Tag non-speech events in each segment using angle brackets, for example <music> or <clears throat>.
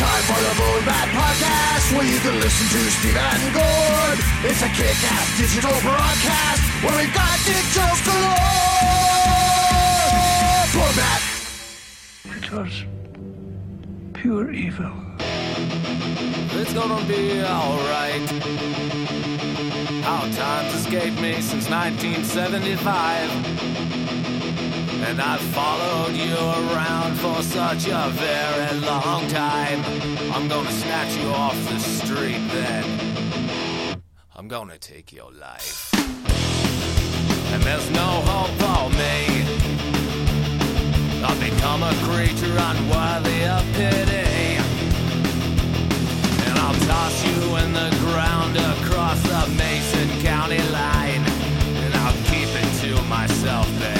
time for the Bone Bat Podcast, where you can listen to Steve and Gord. It's a kick-ass digital broadcast where we've got details galore. Bone Bat. It was pure evil. It's gonna be alright. How times escaped me since 1975. And I've followed you around for such a very long time. I'm gonna snatch you off the street then. I'm gonna take your life. And there's no hope for me. I've become a creature unworthy of pity. And I'll toss you in the ground across the Mason County line. And I'll keep it to myself, babe.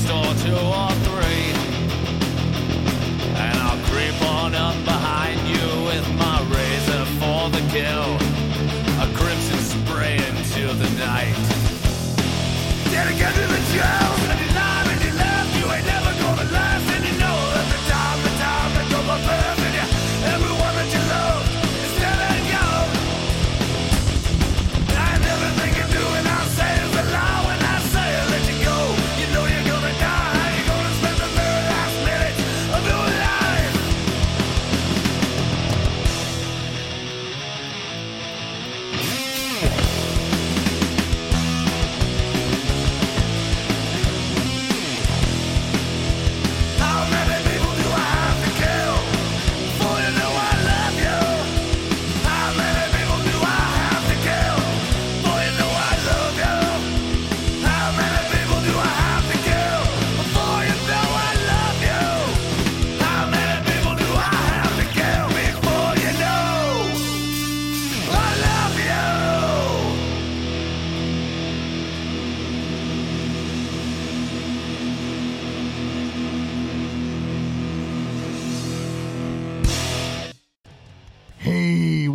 two or three. And I'll creep on up behind you with my razor for the kill. A crimson spray into the night. To the jail.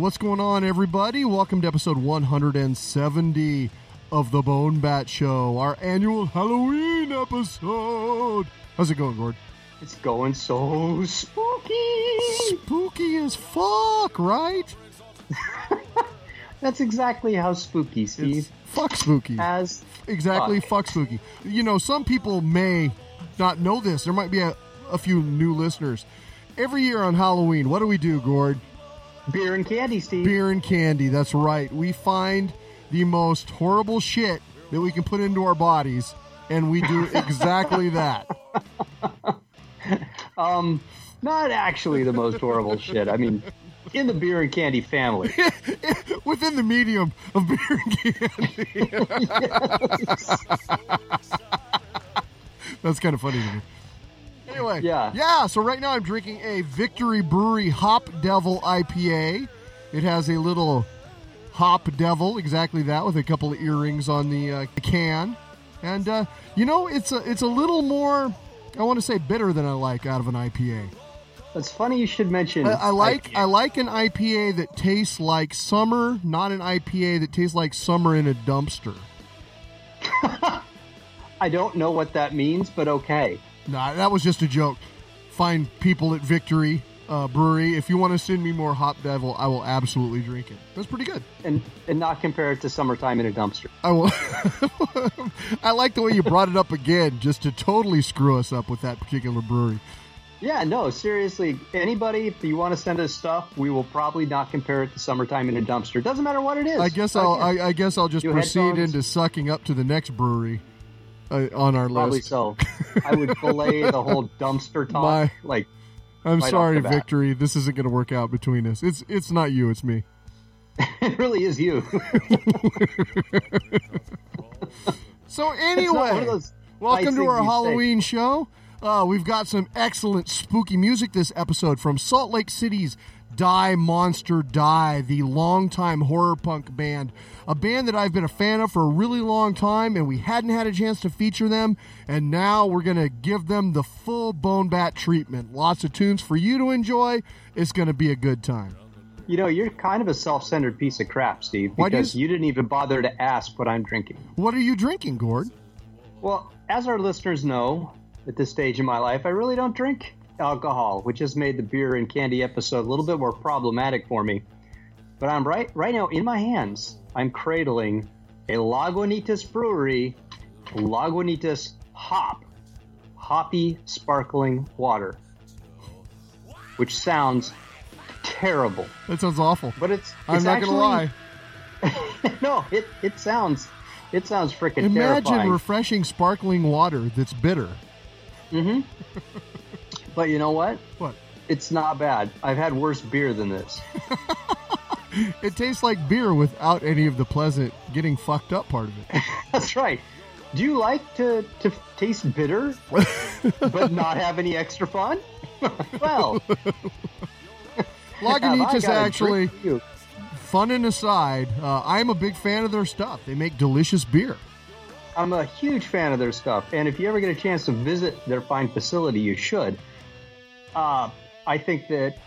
What's going on, everybody? Welcome to episode 170 of the Bone Bat Show, our annual Halloween episode. How's it going, Gord? It's going so spooky. Spooky as fuck, right? <laughs> That's exactly how spooky, It's Steve. fuck spooky. As Exactly, fuck. fuck spooky. You know, some people may not know this. There might be a, a few new listeners. Every year on Halloween, what do we do, Gord? Beer and candy, Steve. Beer and candy. That's right. We find the most horrible shit that we can put into our bodies, and we do <laughs> exactly that. <laughs> Um, not actually the most horrible shit. I mean, in the beer and candy family. <laughs> Within the medium of beer and candy. That's kind of funny to me. Anyway, Yeah. yeah. So right now I'm drinking a Victory Brewery Hop Devil IPA. It has a little Hop Devil, exactly that, with a couple of earrings on the uh, can, and uh, you know it's a it's a little more. I want to say bitter than I like out of an IPA. It's funny you should mention. I, I like IPA. I like an IPA that tastes like summer, not an IPA that tastes like summer in a dumpster. <laughs> I don't know what that means, but okay. Nah, that was just a joke. Find people at Victory uh, brewery. If you want to send me more Hop Devil, I will absolutely drink it. That's pretty good. And and not compare it to summertime in a dumpster. I will. <laughs> I like the way you brought it up again, just to totally screw us up with that particular brewery. Yeah, no, seriously. Anybody, if you want to send us stuff, we will probably not compare it to summertime in a dumpster. Doesn't matter what it is. I guess I'll. I, I guess I'll just You proceed into sucking up to the next brewery uh, on our probably list. so. I would fillet the <laughs> whole dumpster talk. My- Like, I'm right sorry. Victory. This isn't going to work out between us. It's it's not you. It's me. <laughs> it really is you. <laughs> So anyway, one of those welcome to our you say. Halloween show. Uh, we've got some excellent spooky music this episode from Salt Lake City's Die Monster Die, the longtime horror punk band, a band that I've been a fan of for a really long time, and we hadn't had a chance to feature them, and now we're gonna give them the full Bone Bat treatment. Lots of tunes for you to enjoy. It's gonna be a good time. You know, you're kind of a self-centered piece of crap, Steve, do you because you didn't even bother to ask what I'm drinking. What are you drinking, Gord? Well, as our listeners know, at this stage in my life, I really don't drink alcohol, which has made the beer and candy episode a little bit more problematic for me. But I'm right right now in my hands. I'm cradling a Lagunitas Brewery Lagunitas Hop, hoppy sparkling water, which sounds terrible, That sounds awful. but it's. I'm not actually, gonna lie. <laughs> no, it it sounds it sounds freaking terrible. Imagine terrifying. refreshing sparkling water that's bitter. Mm-hmm. <laughs> but you know what? What? It's not bad. I've had worse beer than this. <laughs> <laughs> It tastes like beer without any of the pleasant getting fucked up part of it. <laughs> That's right. Do you like to, to taste bitter, <laughs> but not have any extra fun? well, Lagunitas actually, drink for you. fun and aside, uh, I'm a big fan of their stuff. They make delicious beer. I'm a huge fan of their stuff, and if you ever get a chance to visit their fine facility, you should. Uh, I think that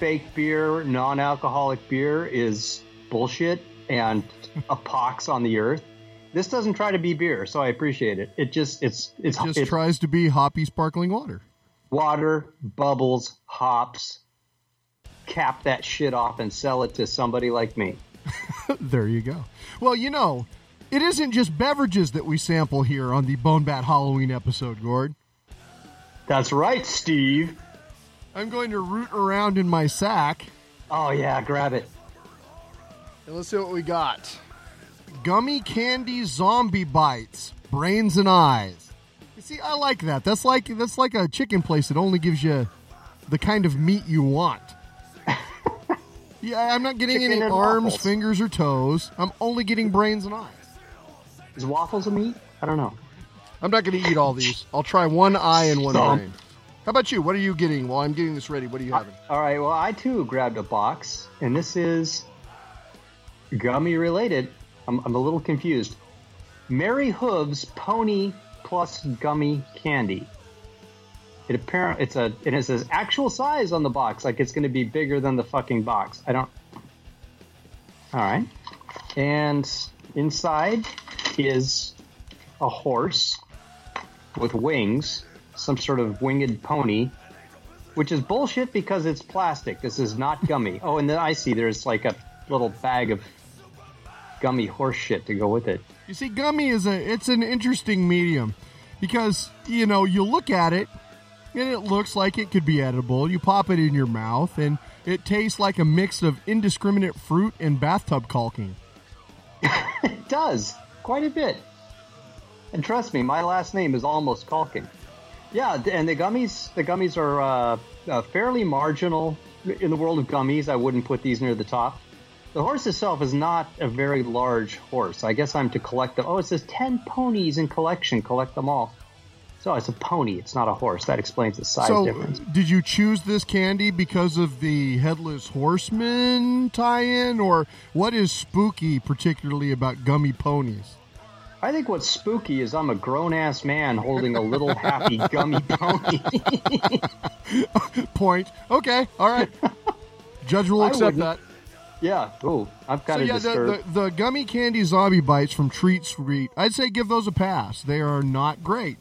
fake beer, non-alcoholic beer, is bullshit and a pox on the earth. This doesn't try to be beer, so I appreciate it. It just it's it's Just it's tries to be hoppy sparkling water. water, bubbles, hops. Cap that shit off and sell it to somebody like me. <laughs> there you go. Well, you know, it isn't just beverages that we sample here on the Bone Bat Halloween episode, Gord. That's right, Steve. I'm going to root around in my sack Oh yeah, grab it. and let's see what we got. Gummy candy zombie bites, brains and eyes. You see, I like that. That's like that's like a chicken place that only gives you the kind of meat you want. <laughs> yeah, I'm not getting Chicken any and arms, waffles. fingers, or toes. I'm only getting brains and eyes. Is waffles a meat? I don't know. I'm not going to eat all these. I'll try one eye and one Stomp. brain. How about you? What are you getting while I'm getting this ready? What are you uh, having? All right. Well, I too grabbed a box, and this is gummy related. I'm, I'm a little confused. Mary Hooves Pony Plus Gummy Candy. It apparent it's a it says actual size on the box, like it's going to be bigger than the fucking box. I don't. All right. And inside is a horse with wings, some sort of winged pony, which is bullshit because it's plastic. This is not <laughs> gummy. Oh, and then I see there's like a little bag of gummy horse shit to go with it. You see, gummy is a it's an interesting medium because you know you look at it and it looks like it could be edible. You pop it in your mouth and it tastes like a mix of indiscriminate fruit and bathtub caulking. <laughs> It does quite a bit. And trust me, my last name is almost Calkin. Yeah, and the gummies, the gummies are uh, uh, fairly marginal in the world of gummies. I wouldn't put these near the top. The horse itself is not a very large horse. I guess I'm to collect them. Oh, it says ten ponies in collection. Collect them all. So it's a pony. It's not a horse. That explains the size so, difference. did you choose this candy because of the headless horseman tie-in, or what is spooky particularly about gummy ponies? I think what's spooky is I'm a grown ass man holding a little happy <laughs> gummy pony. Point. Okay. All right. Judge will accept that. yeah. Oh, I'm So kind of yeah, the, the, the gummy candy zombie bites from Treat Sweet, I'd say give those a pass. They are not great.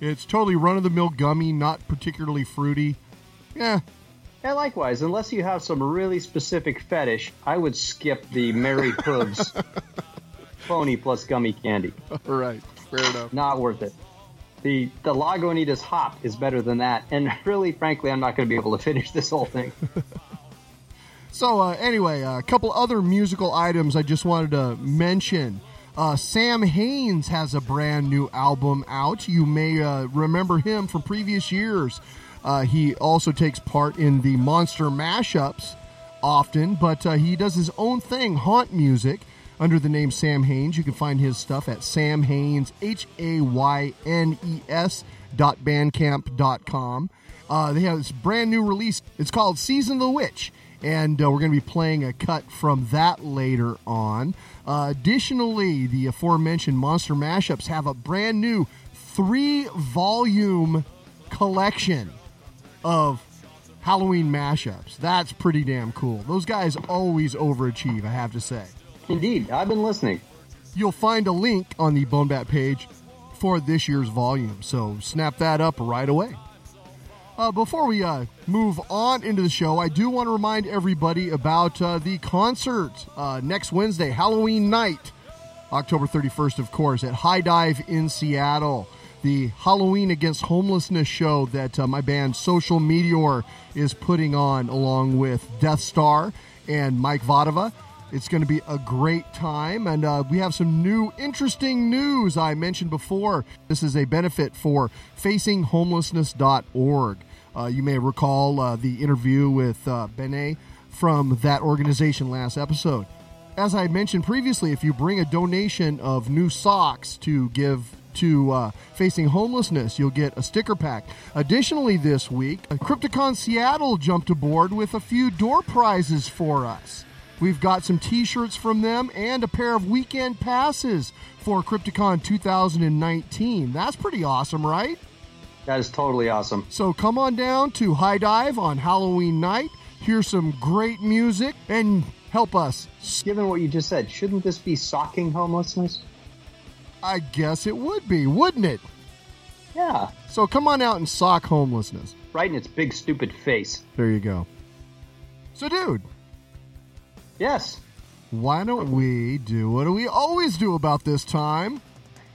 It's totally run of the mill gummy, not particularly fruity. Yeah, And likewise, unless you have some really specific fetish, I would skip the Mary <laughs> Hooves phony plus gummy candy. All <laughs> right, fair enough. Not worth it. The the Lagunitas hop is better than that, and <laughs> really, frankly, I'm not going to be able to <laughs> finish this whole thing. So uh, anyway, a couple other musical items I just wanted to mention. Uh, Sam Haynes has a brand new album out. You may uh, remember him from previous years. Uh, he also takes part in the monster mashups often, but uh, he does his own thing, haunt music, under the name Sam Haynes. You can find his stuff at Sam Haynes, H A Y N E S dot bandcamp dot com. Uh, they have this brand new release. It's called Season of the Witch, and uh, we're going to be playing a cut from that later on. Uh, additionally, the aforementioned Monster Mashups have a brand new three volume collection of Halloween mashups. That's pretty damn cool. Those guys always overachieve, I have to say. Indeed, I've been listening. You'll find a link on the Bone Bat page for this year's volume, so snap that up right away. Uh, before we uh, move on into the show, I do want to remind everybody about uh, the concert uh, next Wednesday, Halloween night, October 31st, of course, at High Dive in Seattle. The Halloween Against Homelessness show that uh, my band Social Meteor is putting on along with Death Star and Mike Vadova. It's going to be a great time, and uh, we have some new interesting news I mentioned before. This is a benefit for facinghomelessness.org. Uh, you may recall uh, the interview with uh, Benet from that organization last episode. As I mentioned previously, if you bring a donation of new socks to give to uh, Facing Homelessness, you'll get a sticker pack. Additionally, this week, Crypticon Seattle jumped aboard with a few door prizes for us. We've got some t shirts from them and a pair of weekend passes for Crypticon 2019. That's pretty awesome, right? That is totally awesome. So come on down to High Dive on Halloween night, hear some great music, and help us. Given what you just said, shouldn't this be socking homelessness? I guess it would be, wouldn't it? Yeah, So come on out and sock homelessness. right in its big stupid face. There you go. So, dude, Yes. why don't we do what do we always do about this time?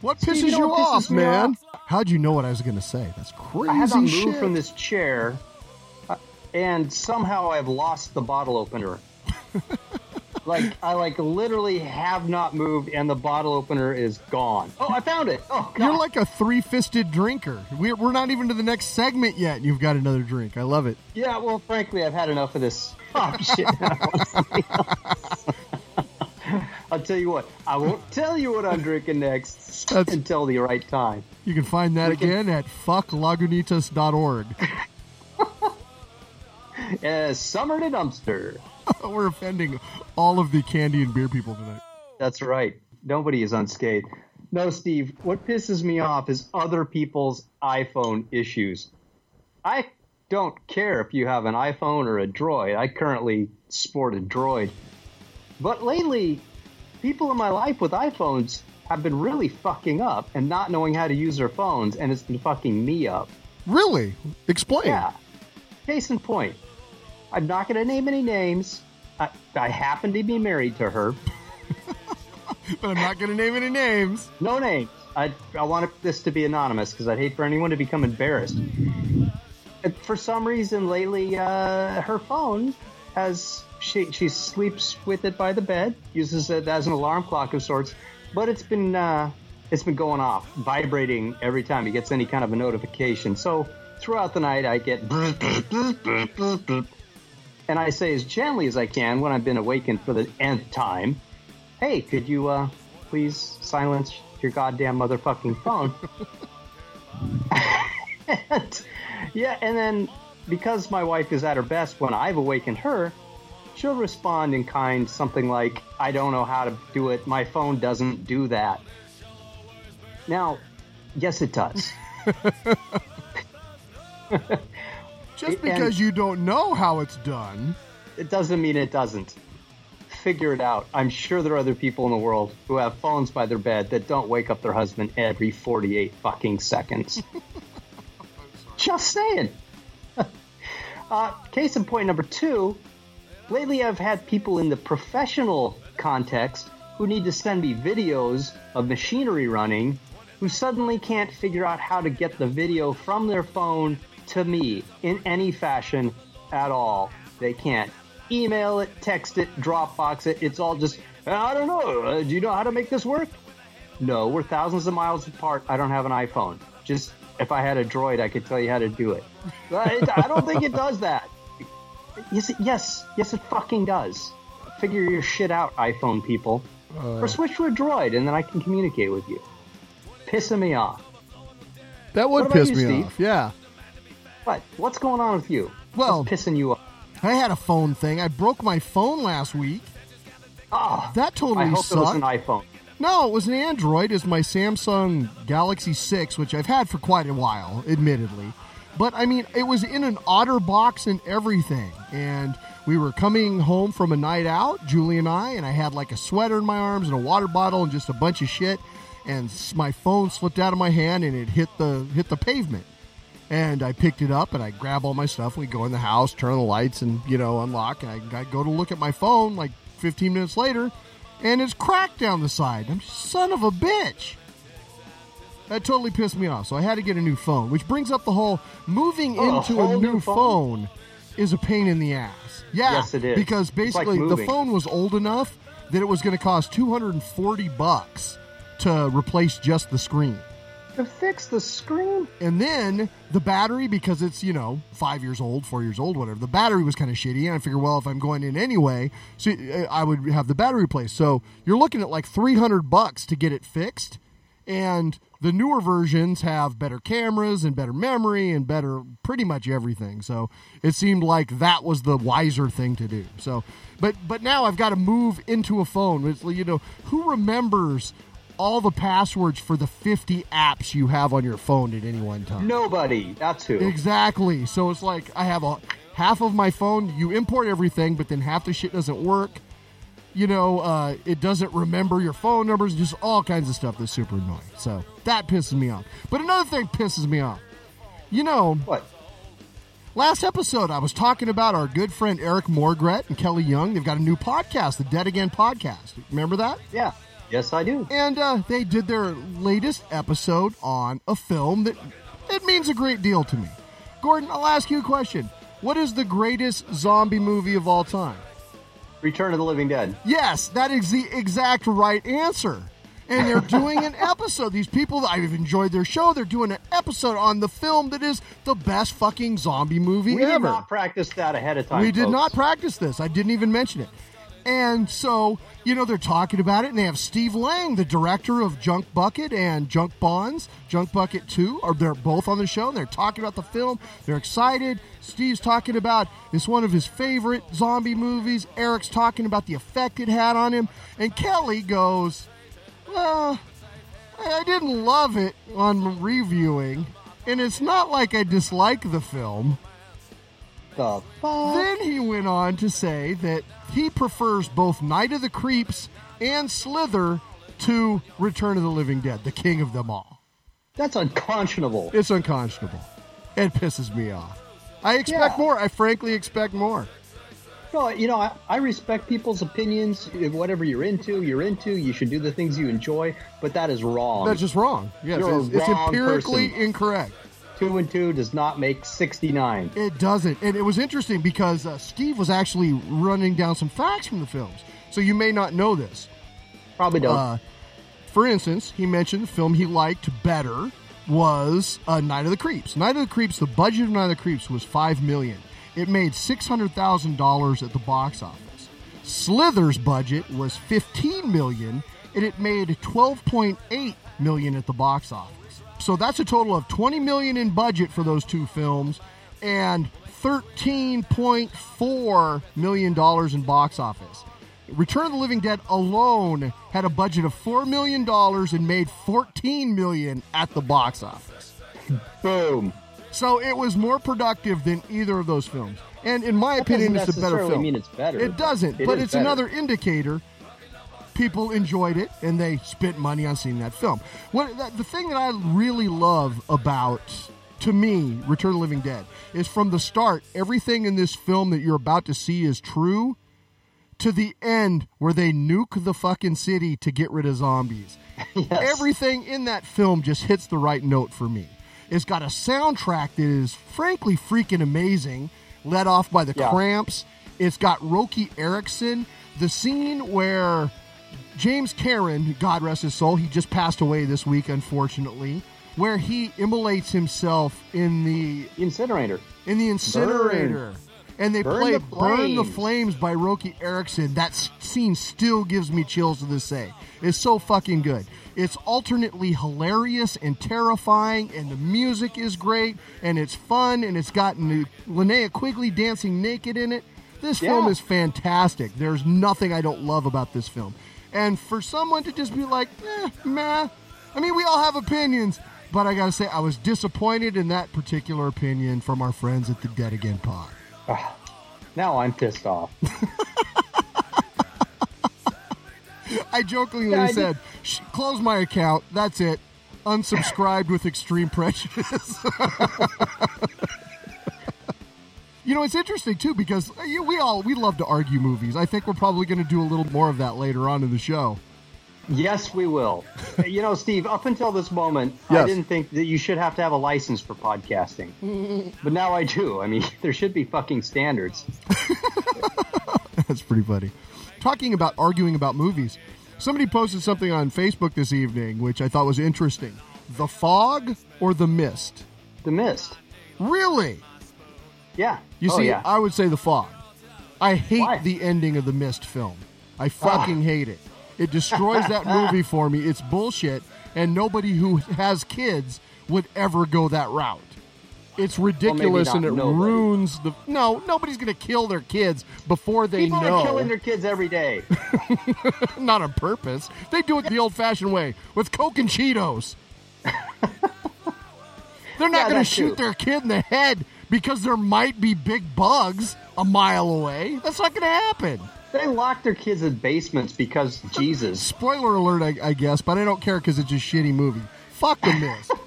What pisses you know you what off, pisses me man? off? How'd you know what I was going to say? That's crazy I have not moved shit. from this chair, uh, and somehow I've lost the bottle opener. <laughs> like I like literally have not moved, and the bottle opener is gone. Oh, I found it. Oh, God. You're like a three-fisted drinker. We're, we're not even to the next segment yet, and you've got another drink. I love it. yeah. Well, frankly, I've had enough of this. Oh <laughs> shit! I want something else. I'll tell you what. I won't tell you what I'm drinking next That's- until the right time. You can find that We can- again at fucklagunitas.org. Uh, <laughs> summer to dumpster. <laughs> we're offending all of the candy and beer people tonight. That's right. Nobody is unscathed. No, Steve, what pisses me off is other people's iPhone issues. I don't care if you have an iPhone or a Droid. I currently sport a Droid. But lately, people in my life with iPhones have been really fucking up and not knowing how to use their phones, and it's been fucking me up. Really? Explain. Yeah. Case in point, I'm not going to name any names. I, I happen to be married to her. <laughs> But I'm not going to name any names. No names. I, I want this to be anonymous because I'd hate for anyone to become embarrassed. And for some reason lately, uh, her phone has she she sleeps with it by the bed, uses it as an alarm clock of sorts, but it's been uh, it's been going off, vibrating every time he gets any kind of a notification. So throughout the night, I get <laughs> <laughs> and I say as gently as I can when I've been awakened for the nth time, "Hey, could you uh, please silence your goddamn motherfucking phone?" <laughs> and, yeah, and then because my wife is at her best when I've awakened her, she'll respond in kind something like, "I don't know how to do it. My phone doesn't do that." Now, yes, it does. <laughs> Just because you don't know how it's done. It doesn't mean it doesn't. Figure it out. I'm sure there are other people in the world who have phones by their bed that don't wake up their husband every 48 fucking seconds. <laughs> Just saying. <laughs> Uh, case in point number two. Lately, I've had people in the professional context who need to send me videos of machinery running who suddenly can't figure out how to get the video from their phone to me in any fashion at all. They can't email it, text it, Dropbox it. It's all just, I don't know. Uh, do you know how to make this work? No, we're thousands of miles apart. I don't have an iPhone. Just if I had a droid, I could tell you how to do it. But I don't think it does that. Yes, it, yes, yes, it fucking does. Figure your shit out, iPhone people. or switch to a droid, and then I can communicate with you. Pissing me off. That would piss you, me Steve? off. Yeah. What? What's going on with you? Well- What's pissing you off? I had a phone thing. I broke my phone last week. Oh, That totally I hope sucked. it was an iPhone. No, it was an Android. It's my Samsung Galaxy 6, which I've had for quite a while, admittedly. But I mean, it was in an otter box and everything. And we were coming home from a night out, Julie and I, and I had like a sweater in my arms and a water bottle and just a bunch of shit. And my phone slipped out of my hand and it hit the hit the pavement. And I picked it up and I grab all my stuff. We go in the house, turn on the lights, and you know unlock. And I, I go to look at my phone like 15 minutes later, and it's cracked down the side. I'm son of a bitch. That totally pissed me off. So I had to get a new phone, which brings up the whole moving Oh, into a whole new new phone? phone is a pain in the ass. Yeah, Yes, it is. because It's like basically the phone was old enough that it was going to cost 240 bucks to replace just the screen. To fix the screen? And then the battery, because it's, you know, five years old, four years old, whatever, the battery was kind of shitty. And I figured, well, if I'm going in anyway, so uh, I would have the battery replaced. So you're looking at like 300 bucks to get it fixed. And the newer versions have better cameras and better memory and better pretty much everything. So it seemed like that was the wiser thing to do. So, but but now I've got to move into a phone. It's, you know, who remembers all the passwords for the 50 apps you have on your phone at any one time? Nobody. That's who. Exactly. So it's like I have a half of my phone. You import everything, but then half the shit doesn't work. You know, uh, it doesn't remember your phone numbers. Just all kinds of stuff that's super annoying. So that pisses me off. But another thing pisses me off. You know, What? last episode I was talking about our good friend Eric Morgret and Kelly Young. They've got a new podcast, the Dead Again podcast. Remember that? Yeah. Yes, I do. And uh, they did their latest episode on a film that it means a great deal to me. Gordon, I'll ask you a question. What is the greatest zombie movie of all time? Return of the Living Dead. Yes, that is the exact right answer. And they're <laughs> doing an episode. These people, I've enjoyed their show. They're doing an episode on the film that is the best fucking zombie movie ever. We did not practice that ahead of time. We did folks. not practice this. I didn't even mention it. And so, you know, they're talking about it, and they have Steve Lang, the director of Junk Bucket and Junk Bonds, Junk Bucket 2, or they're both on the show, and they're talking about the film. They're excited. Steve's talking about it's one of his favorite zombie movies. Eric's talking about the effect it had on him. And Kelly goes, Well, I didn't love it on reviewing, and it's not like I dislike the film. The fuck? Then he went on to say that he prefers both Night of the Creeps and Slither to Return of the Living Dead, the king of them all. That's unconscionable. It's unconscionable. It pisses me off. I expect Yeah. more. I frankly expect more. No, you know, I, I respect people's opinions. Whatever you're into, you're into. You should do the things you enjoy, but that is wrong. That's just wrong. Yes, it's, it's empirically person. incorrect. Two and two does not make 69. It doesn't. And it was interesting because uh, Steve was actually running down some facts from the films. So you may not know this. Probably don't. Uh, for instance, he mentioned the film he liked better was uh, Night of the Creeps. Night of the Creeps. The budget of Night of the Creeps was five million. It made six hundred thousand dollars at the box office. Slither's budget was fifteen million, and it made twelve point eight million at the box office. So that's a total of twenty million in budget for those two films, and thirteen point four million dollars in box office. Return of the Living Dead alone had a budget of four million dollars and made fourteen million at the box office. Boom. So it was more productive than either of those films. And in my That opinion, it's a better film. mean it's better, It doesn't, it but it's better. another indicator. People enjoyed it and they spent money on seeing that film. What the thing that I really love about to me, Return of the Living Dead, is from the start, everything in this film that you're about to see is true to the end where they nuke the fucking city to get rid of zombies. <laughs> Yes. Everything in that film just hits the right note for me. It's got a soundtrack that is frankly freaking amazing, led off by the Yeah. Cramps. It's got Roky Erickson. The scene where James Karen, God rest his soul, he just passed away this week, unfortunately, where he immolates himself in the Incinerator. in the incinerator. And they Burn play the Burn the Flames. By Roky Erickson. That scene still gives me chills to this day. It's so fucking good. It's alternately hilarious and terrifying, and the music is great, and it's fun, and it's got Linnea Quigley dancing naked in it. This film is fantastic. There's nothing I don't love about this film. And for someone to just be like, eh, meh, I mean, we all have opinions, but I gotta say, I was disappointed in that particular opinion from our friends at the Dead Again Pod. Now I'm pissed off. I jokingly Yeah, I said, Sh- close my account. That's it. Unsubscribed with extreme prejudice. <laughs> you know, it's interesting too because uh, we all we love to argue movies. I think we're probably going to do a little more of that later on in the show. Yes, we will. <laughs> you know, Steve, up until this moment, Yes. I didn't think that you should have to have a license for podcasting. <laughs> but now I do. I mean, <laughs> there should be fucking standards. That's pretty funny. Talking about arguing about movies, somebody posted something on Facebook this evening, which I thought was interesting. The Fog or The Mist? The Mist. Really? Yeah. You oh, see, yeah. I would say The Fog. I hate Why? the ending of the Mist film. I fucking hate it. It destroys that <laughs> movie for me. It's bullshit, and nobody who has kids would ever go that route. It's ridiculous, not and it nobody. ruins the. No, nobody's going to kill their kids before they People know. are killing their kids every day. <laughs> Not on purpose. They do it the old-fashioned way with Coke and Cheetos. <laughs> They're not Yeah, going to shoot too. their kid in the head because there might be big bugs a mile away. That's not going to happen. They lock their kids in basements because Jesus. <laughs> Spoiler alert, I, I guess, but I don't care because it's a shitty movie. Fuck the mist. <laughs>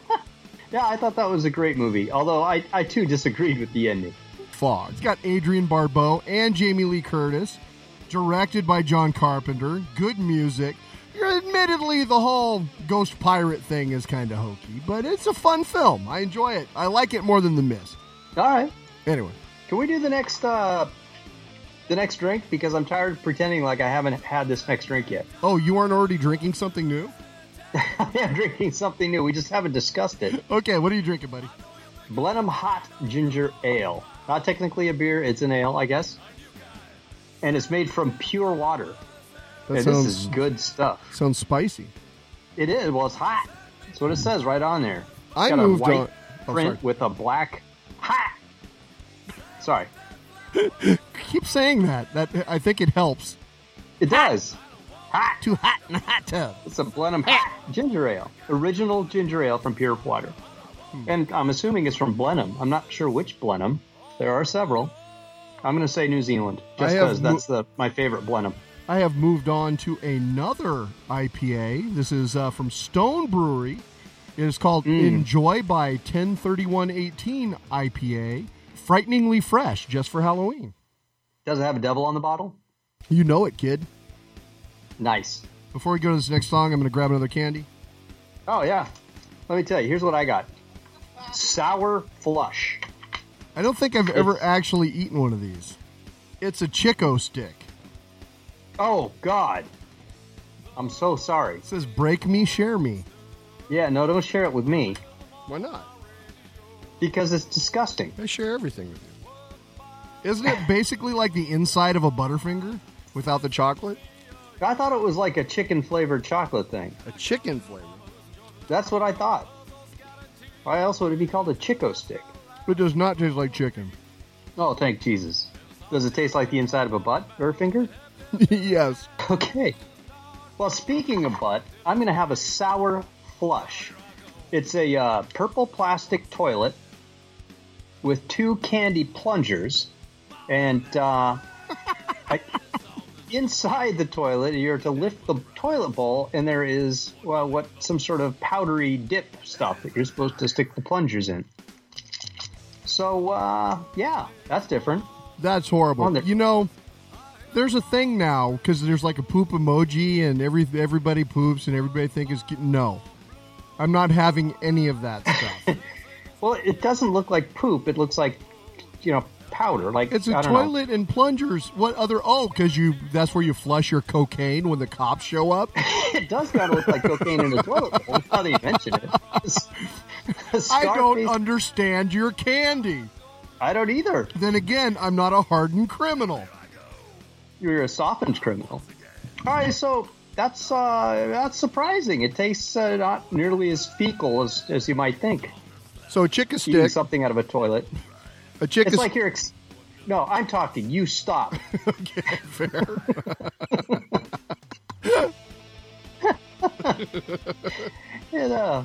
Yeah, I thought that was a great movie. Although I, I too disagreed with the ending. Fog. It's got Adrienne Barbeau and Jamie Lee Curtis. Directed by John Carpenter. Good music. Admittedly, the whole ghost pirate thing is kind of hokey, but it's a fun film. I enjoy it. I like it more than The Mist. All right. Anyway, Can we do the next uh the next drink? Because I'm tired of pretending like I haven't had this next drink yet. oh, you aren't already drinking something new? <laughs> I am drinking something new. We just haven't discussed it. Okay, what are you drinking, buddy? Blenheim Hot Ginger Ale. Not technically a beer, it's an ale, I guess. And it's made from pure water. That and sounds this is good stuff. sounds spicy. It is. Well, it's hot. That's what it says right on there. It's I got moved a white on- oh, print sorry. with a black hot. <laughs> Sorry, Keep saying that. That I think it helps. it does. Hot. Too hot in the hot tub. It's a Blenheim Hot Ginger Ale, original ginger ale from Pure Water. And I'm assuming it's from Blenheim. I'm not sure which Blenheim. There are several. I'm going to say New Zealand, just because mo- that's the my favorite Blenheim. I have moved on to another IPA. This is uh, from Stone Brewery. It is called mm. Enjoy by 103118 IPA. Frighteningly fresh, just for Halloween. Does it have a devil on the bottle? You know it, kid. Nice. Before we go to this next song, I'm going to grab another candy. Oh yeah. Let me tell you. Here's what I got. Sour Flush. I don't think I've ever actually eaten one of these. It's a Chick-O-Stick. Oh God. I'm so sorry. It says break me, share me. Yeah, no, don't share it with me Why not? because it's disgusting. I share everything with you. Isn't it basically like the inside of a Butterfinger without the chocolate? I thought it was like a chicken flavored chocolate thing. A chicken flavor. That's what I thought. Why else would it be called a Chick-O-Stick? It does not taste like chicken. Oh, thank Jesus. Does it taste like the inside of a butt or a finger? <laughs> yes. Okay. Well, speaking of butt, I'm going to have a sour flush. It's a uh, purple plastic toilet with two candy plungers, and uh, I, <laughs> inside the toilet, you're to lift the toilet bowl, and there is well, what some sort of powdery dip stuff that you're supposed to stick the plungers in. So uh, yeah, that's different. That's horrible. You know, there's a thing now because there's like a poop emoji and every everybody poops and everybody think is no. I'm not having any of that stuff. <laughs> Well, it doesn't look like poop. It looks like you know powder. Like It's a I don't know. toilet and plungers. What other? Oh, because you that's where you flush your cocaine when the cops show up. <laughs> It does kind of look like cocaine in a toilet bowl. Now that you mention it, <laughs> I don't Scarface- understand your candy. I don't either. Then again, I'm not a hardened criminal. You're a softened criminal. All right, so that's uh, that's surprising. It tastes uh, not nearly as fecal as, as you might think. So a chick a Eating stick, something out of a toilet. a chick It's is like you're. Ex- no, I'm talking. You stop. <laughs> okay, fair. <laughs> It, uh,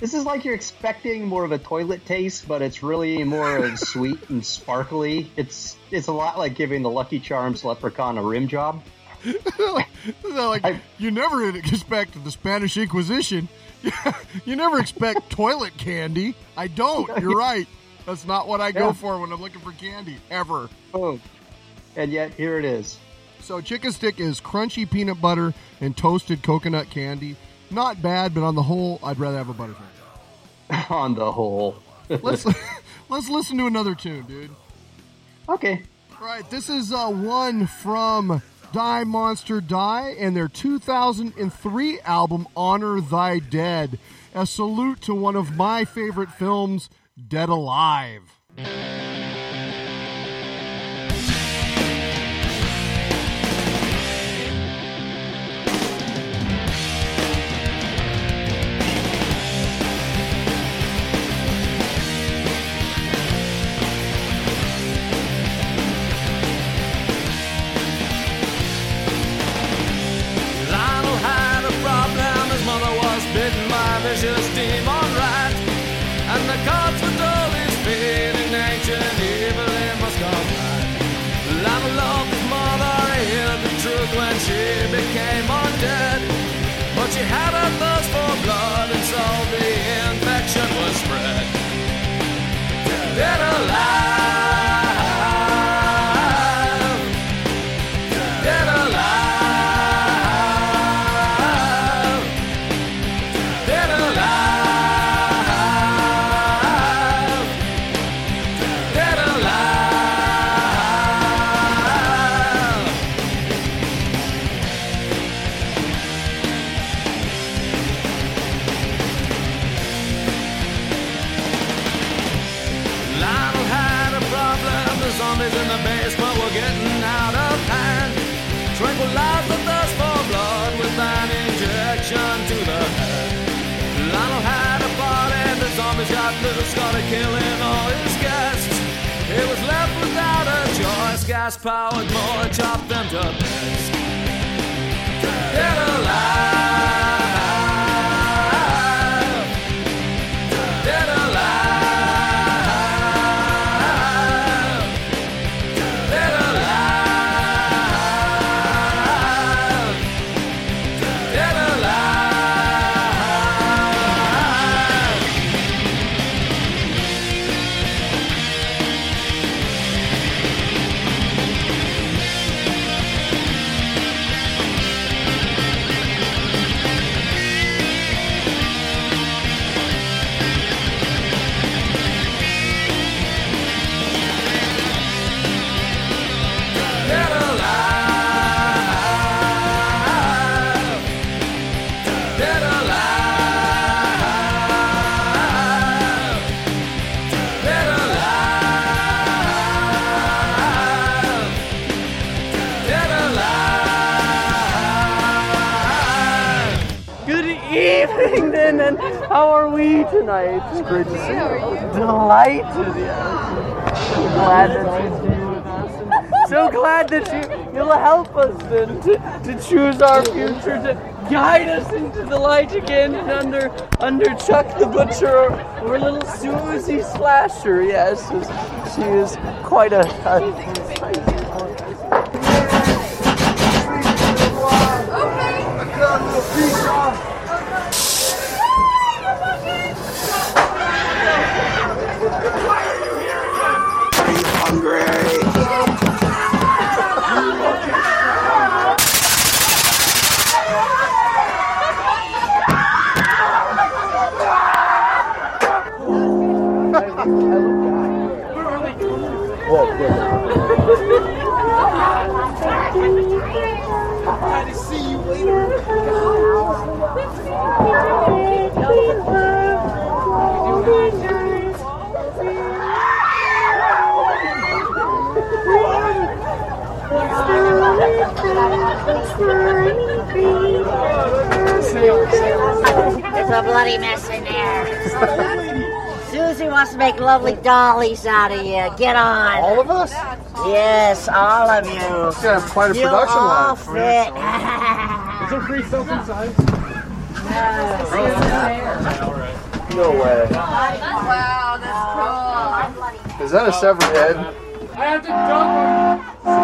this is like you're expecting more of a toilet taste, but it's really more of sweet and sparkly. It's it's a lot like giving the Lucky Charms leprechaun a rim job. Like I- you never expect the Spanish Inquisition. <laughs> you never expect toilet candy. I don't. You're right. That's not what I go for when I'm looking for candy ever. Oh, and yet here it is. So chicken stick is crunchy peanut butter and toasted coconut candy. Not bad, but on the whole, I'd rather have a Butterfinger. <laughs> On the whole, <laughs> Let's let's listen to another tune, dude. okay. All right, this is uh, one from Die Monster Die and their 2003 album Honor Thy Dead. A salute to one of my favorite films, Dead Alive. Gas powered more, chopped them to bits. Dead alive. Tonight? It's great to see you. Delighted, yes. Glad that you're here with us. <laughs> and So glad that you, you'll help us then to, to choose our future, to guide us into the light again and under under Chuck the Butcher or, or little Susie Slasher. Yes, she is quite a, a It's a bloody mess in there. <laughs> Susie wants to make lovely dollies out of you. Get on. All of us? Yes, all of you. Yeah, quite a You production all line. fit. free soap inside? No No way. Wow, that's cool. Is that a severed head? I have to cool.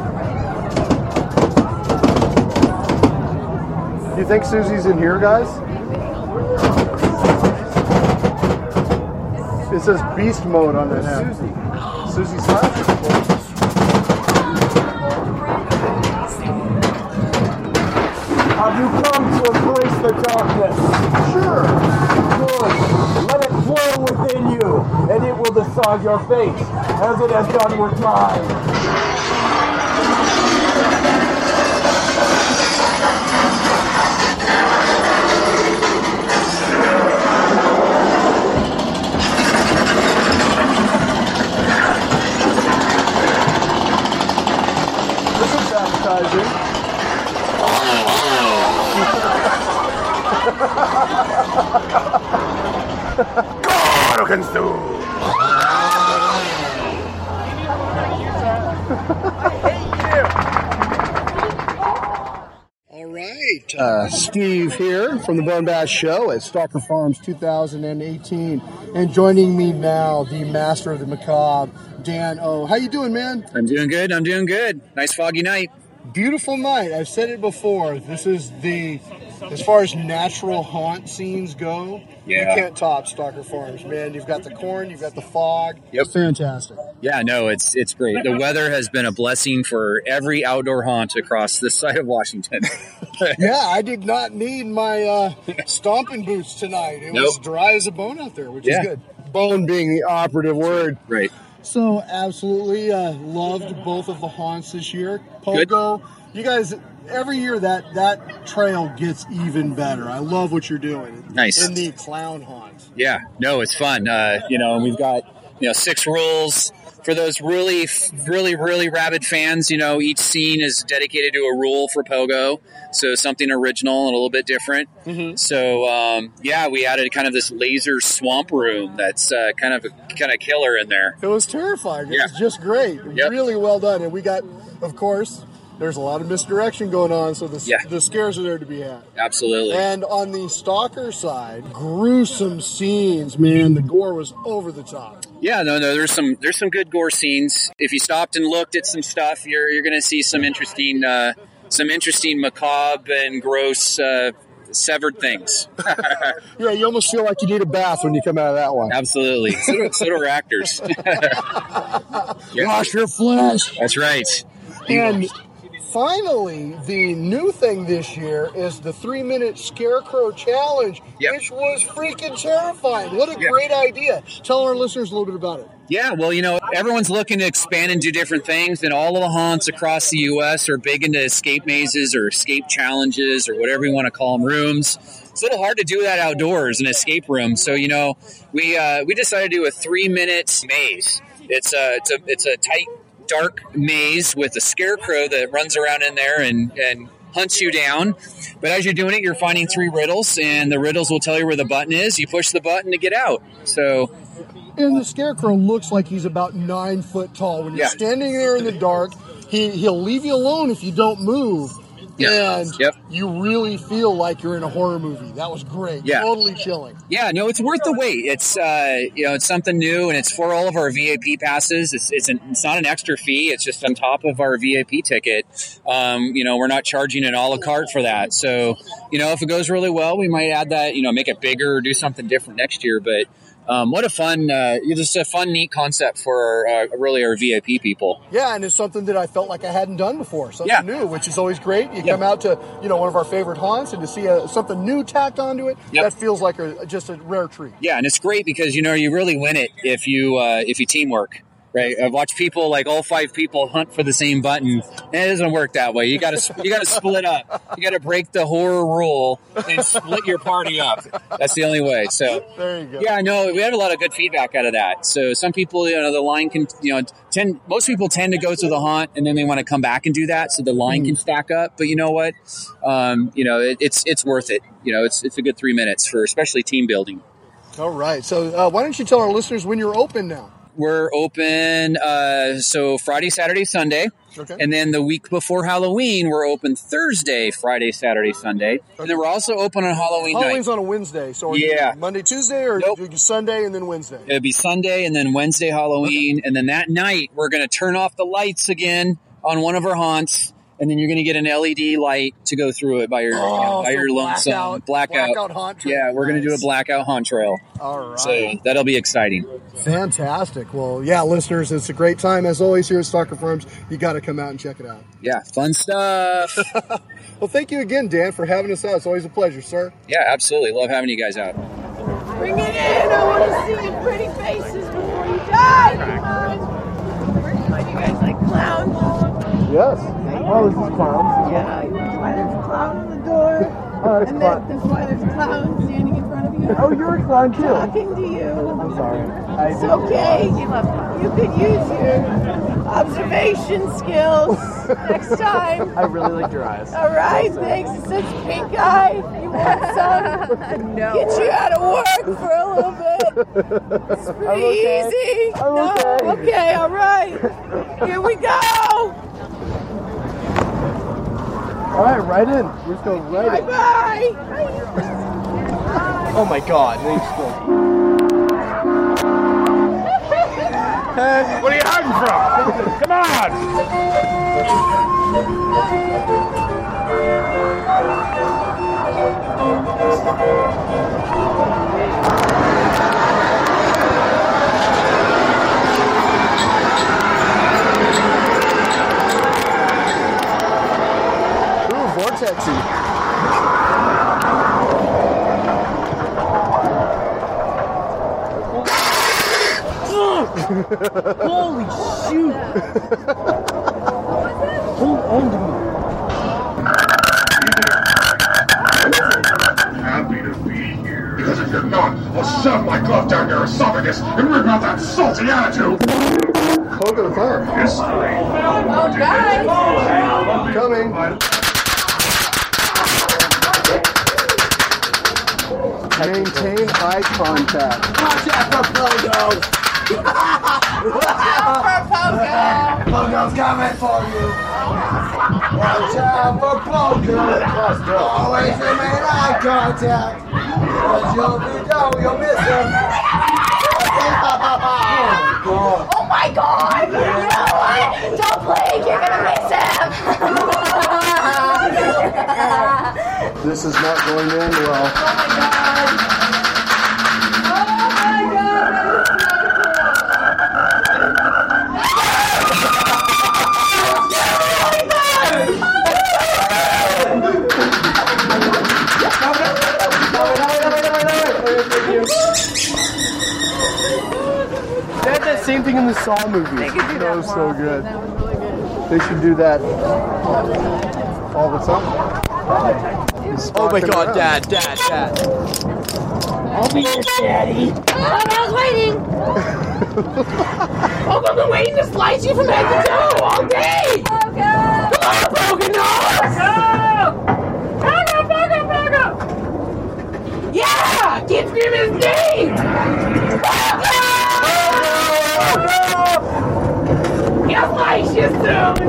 <laughs> You think Susie's in here, guys? It says beast mode on head. Susie. Susie's. Have you come to embrace the darkness? Sure. Good. Let it flow within you, and decide your fate, as it has done with mine. Is appetizing. All uh, Steve here from the Bone Bat Show at Stalker Farms 2018, and joining me now, the master of the macabre, Dan O. How you doing, man? I'm doing good. I'm doing good. Nice foggy night. Beautiful night. I've said it before. This is the, as far as natural haunt scenes go, Yeah. you can't top Stalker Farms, man. You've got the corn, you've got the fog. Yep. Fantastic. Yeah, no, it's it's great. The weather has been a blessing for every outdoor haunt across this side of Washington. <laughs> yeah, I did not need my uh, stomping boots tonight. It was dry as a bone out there, which Yeah. is good. Bone being the operative word. right. So, absolutely uh, loved both of the haunts this year. Pogo, you guys, every year that that trail gets even better. I love what you're doing. Nice. In the clown haunt. Yeah, no, it's fun. Uh, you know, and we've got you know six rules for those really, really, really rabid fans. You know, each scene is dedicated to a rule for Pogo, so something original and a little bit different. So um, yeah, we added kind of this laser swamp room that's uh, kind of kind of killer in there. It was terrifying. It Yeah. was just great. Yep. Really well done. And we got, of course, there's a lot of misdirection going on, so the, Yeah. the scares are there to be had. Absolutely. And on the stalker side, gruesome scenes, man. The gore was over the top. Yeah, no, no. There's some there's some good gore scenes. If you stopped and looked at some stuff, you're you're going to see some interesting uh, some interesting macabre and gross uh, severed things. <laughs> Yeah, you almost feel like you need a bath when you come out of that one. Absolutely. So do, so do our actors. <laughs> <laughs> Yeah. Wash your flesh. That's right. And finally, the new thing this year is the three minute scarecrow challenge, Yep. which was freaking terrifying. What a Yeah. great idea. Tell our listeners a little bit about it. Yeah, well, you know, everyone's looking to expand and do different things, and all of the haunts across the U.S. are big into escape mazes or escape challenges or whatever you want to call them, rooms. It's a little hard to do that outdoors, an escape room. So, you know, we uh, we decided to do a three minute maze. It's a it's a it's a tight, dark maze with a scarecrow that runs around in there and and hunts you down. But as you're doing it, you're finding three riddles, and the riddles will tell you where the button is. You push the button to get out. So And the scarecrow looks like he's about nine foot tall. When you're Yeah. standing there in the dark, he, he'll leave you alone if you don't move. Yeah. And Yep. you really feel like you're in a horror movie. That was great. Yeah. Totally chilling. Yeah, no, it's worth the wait. It's uh, you know, it's something new, and it's for all of our VIP passes. It's it's, an, it's not an extra fee. It's just on top of our VIP ticket. Um, you know, we're not charging an a la carte for that. So, you know, if it goes really well, we might add that. You know, make it bigger or do something different next year. But um, what a fun, uh, just a fun, neat concept for uh, really our VIP people. Yeah, and it's something that I felt like I hadn't done before. Something Yeah. new, which is always great. You Yeah. come out to you know one of our favorite haunts, and to see a, something new tacked onto it, Yep. that feels like a, just a rare treat. Yeah, and it's great because you know you really win it if you uh, if you teamwork. Right, I've watched people like all five people hunt for the same button, and it doesn't work that way. You got to you got to split up. You got to break the horror rule and split your party up. That's the only way. So There you go. yeah, I know we had a lot of good feedback out of that. So some people, you know, the line can, you know, tend most people tend to go to the haunt and then they want to come back and do that, so the line can stack up. But you know what? Um, you know, it, it's it's worth it. You know, it's it's a good three minutes for especially team building. All right. So uh, why don't you tell our listeners when you're open now? We're open uh, so Friday, Saturday, Sunday, Okay. and then the week before Halloween, we're open Thursday, Friday, Saturday, Sunday, and then we're also open on Halloween Halloween's night. on a Wednesday, so are you Yeah. Monday, Tuesday, or Nope. Sunday and then Wednesday? It'd be Sunday and then Wednesday Halloween, and then that night we're going to turn off the lights again on one of our haunts, and then you're going to get an LED light to go through it by your you know, Oh, by your lonesome blackout- blackout. blackout haunt trail. Yeah, we're going to do a blackout haunt trail. All right. So that'll be exciting. Fantastic. Well, yeah, listeners, it's a great time as always here at Stalker Farms. You got to come out and check it out. Yeah, fun stuff. <laughs> Well, thank you again, Dan, for having us out. It's always a pleasure, sir. yeah, absolutely. Love having you guys out. Bring it in. I want to see your pretty faces before you die. Come on. You guys like clowns? Yes. Oh, this is clowns. Yeah, why there's a clown on the door. Oh, that's and that, that's why there's clowns standing in front of you. Oh, you're a clown too. Talking to you. I'm sorry. It's okay. You love You could use your observation skills next time. <laughs> I really like your eyes. All right, thanks. It's such pink eye. You want some? <laughs> no. Get you out of work for a little bit. It's <laughs> pretty easy. I'm no, okay. okay, all right. Here we go. All right, right in. We're just going right Bye in. bye. Oh my god, thanks for What are you hiding from? Come on! Ooh. Holy shoot! Hold on to me. happy to be here. Because if you're not, I'll shove my glove down your esophagus and rip out that salty attitude. Cloak of the Thunder. History. Oh, guys. Coming. Maintain eye contact. Watch out for Pogo. Pogo's coming for you. Watch out for Pogo. Always remain eye contact. Cause you'll be down, you'll miss him. Oh my god! You know what? Don't blink, you're gonna miss him! <laughs> <laughs> This is not going to end well. Oh my god! Oh my god. They had that same thing in the Saw movie. They could do that was so good. That was really good. They should do that all the time. He's oh my god, dad, dad, dad. I'll be your daddy. Oh, I was waiting. <laughs> oh, I've been waiting to slice you from head to toe all day. Oh, God. Come on, broken nose. Pogo, Pogo, Pogo. Yeah, keep screaming his name. Pogo! Pogo! Pogo! you слайщу!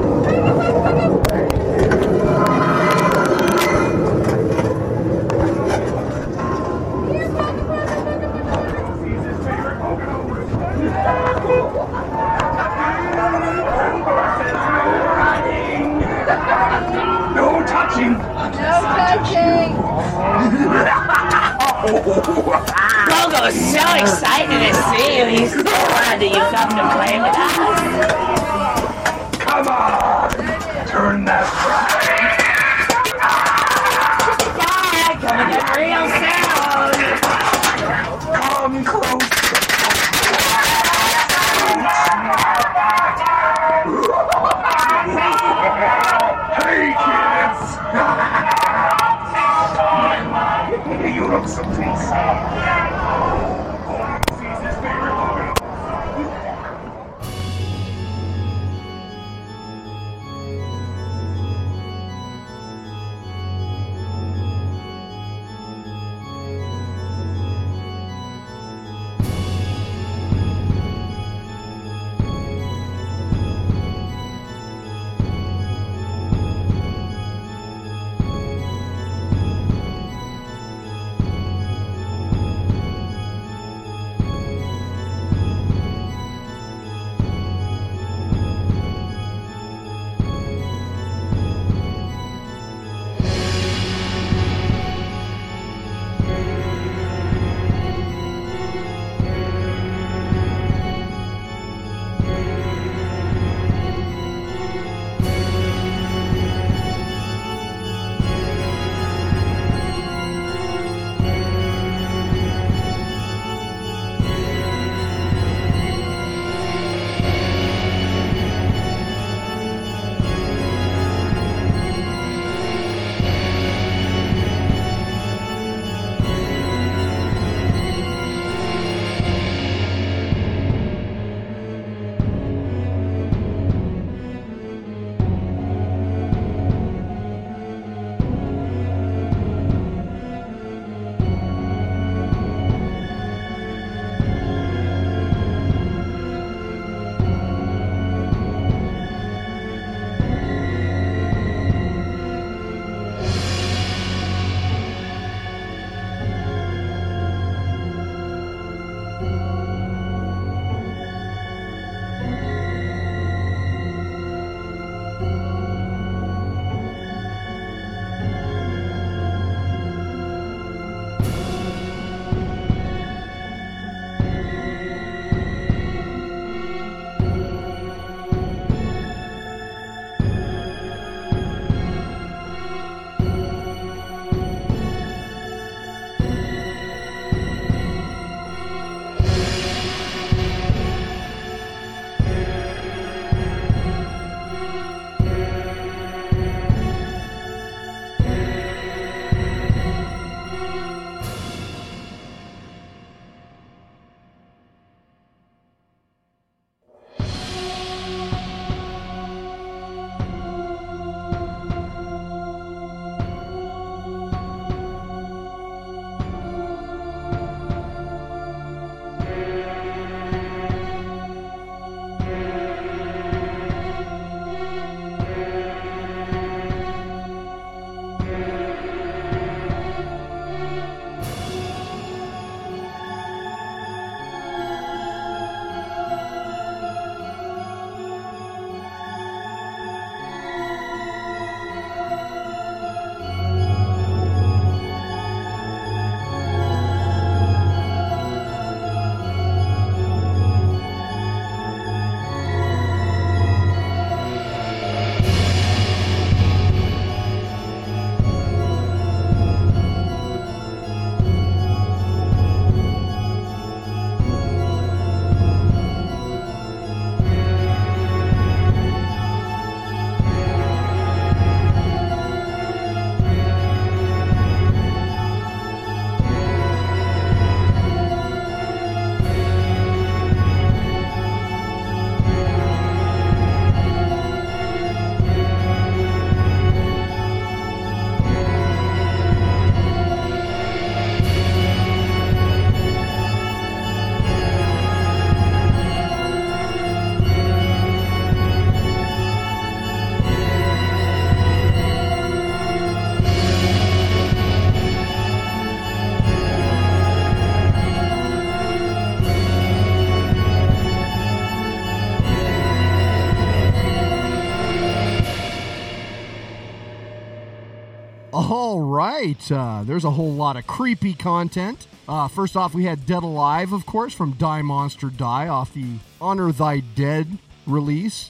All right. Uh, there's a whole lot of creepy content. Uh, first off, we had Dead Alive, of course, from Die Monster Die off the Honor Thy Dead release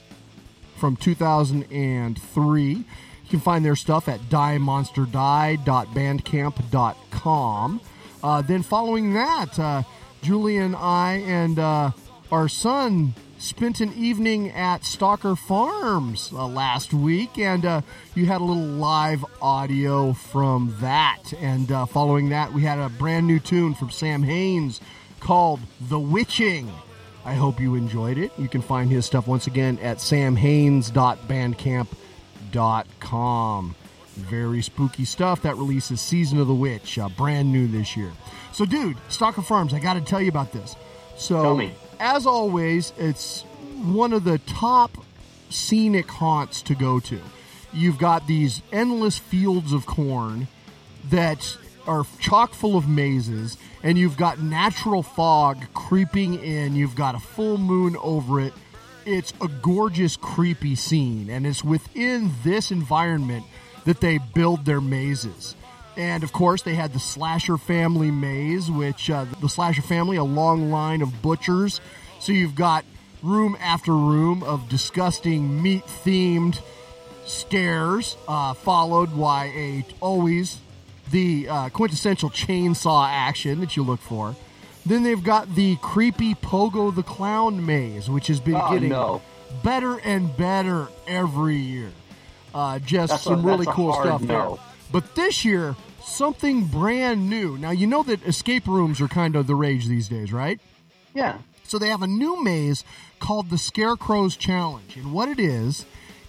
from 2003. You can find their stuff at diemonsterdie.bandcamp.com. Uh, then following that, uh, Julie and I and uh, our son spent an evening at Stalker Farms uh, last week, and uh, you had a little live audio from that. And uh, following that, we had a brand new tune from Sam Haynes called The Witching. I hope you enjoyed it. You can find his stuff once again at samhaynes.bandcamp.com. Very spooky stuff. That releases Season of the Witch, uh, brand new this year. So, dude, Stalker Farms, I got to tell you about this. So, Tell me. As always, it's one of the top scenic haunts to go to. You've got these endless fields of corn that are chock full of mazes, and you've got natural fog creeping in. You've got a full moon over it. It's a gorgeous, creepy scene, and it's within this environment that they build their mazes. And of course, they had the Slasher family maze, which uh, the Slasher family, a long line of butchers. So you've got room after room of disgusting meat themed scares, uh, followed by a always the uh, quintessential chainsaw action that you look for. Then they've got the creepy Pogo the Clown maze, which has been Oh, getting no. better and better every year. Uh, just That's a- some really cool stuff no. there. But this year, something brand new. Now, you know that escape rooms are kind of the rage these days, right? Yeah. So they have a new maze called the Scarecrow's Challenge. And what it is,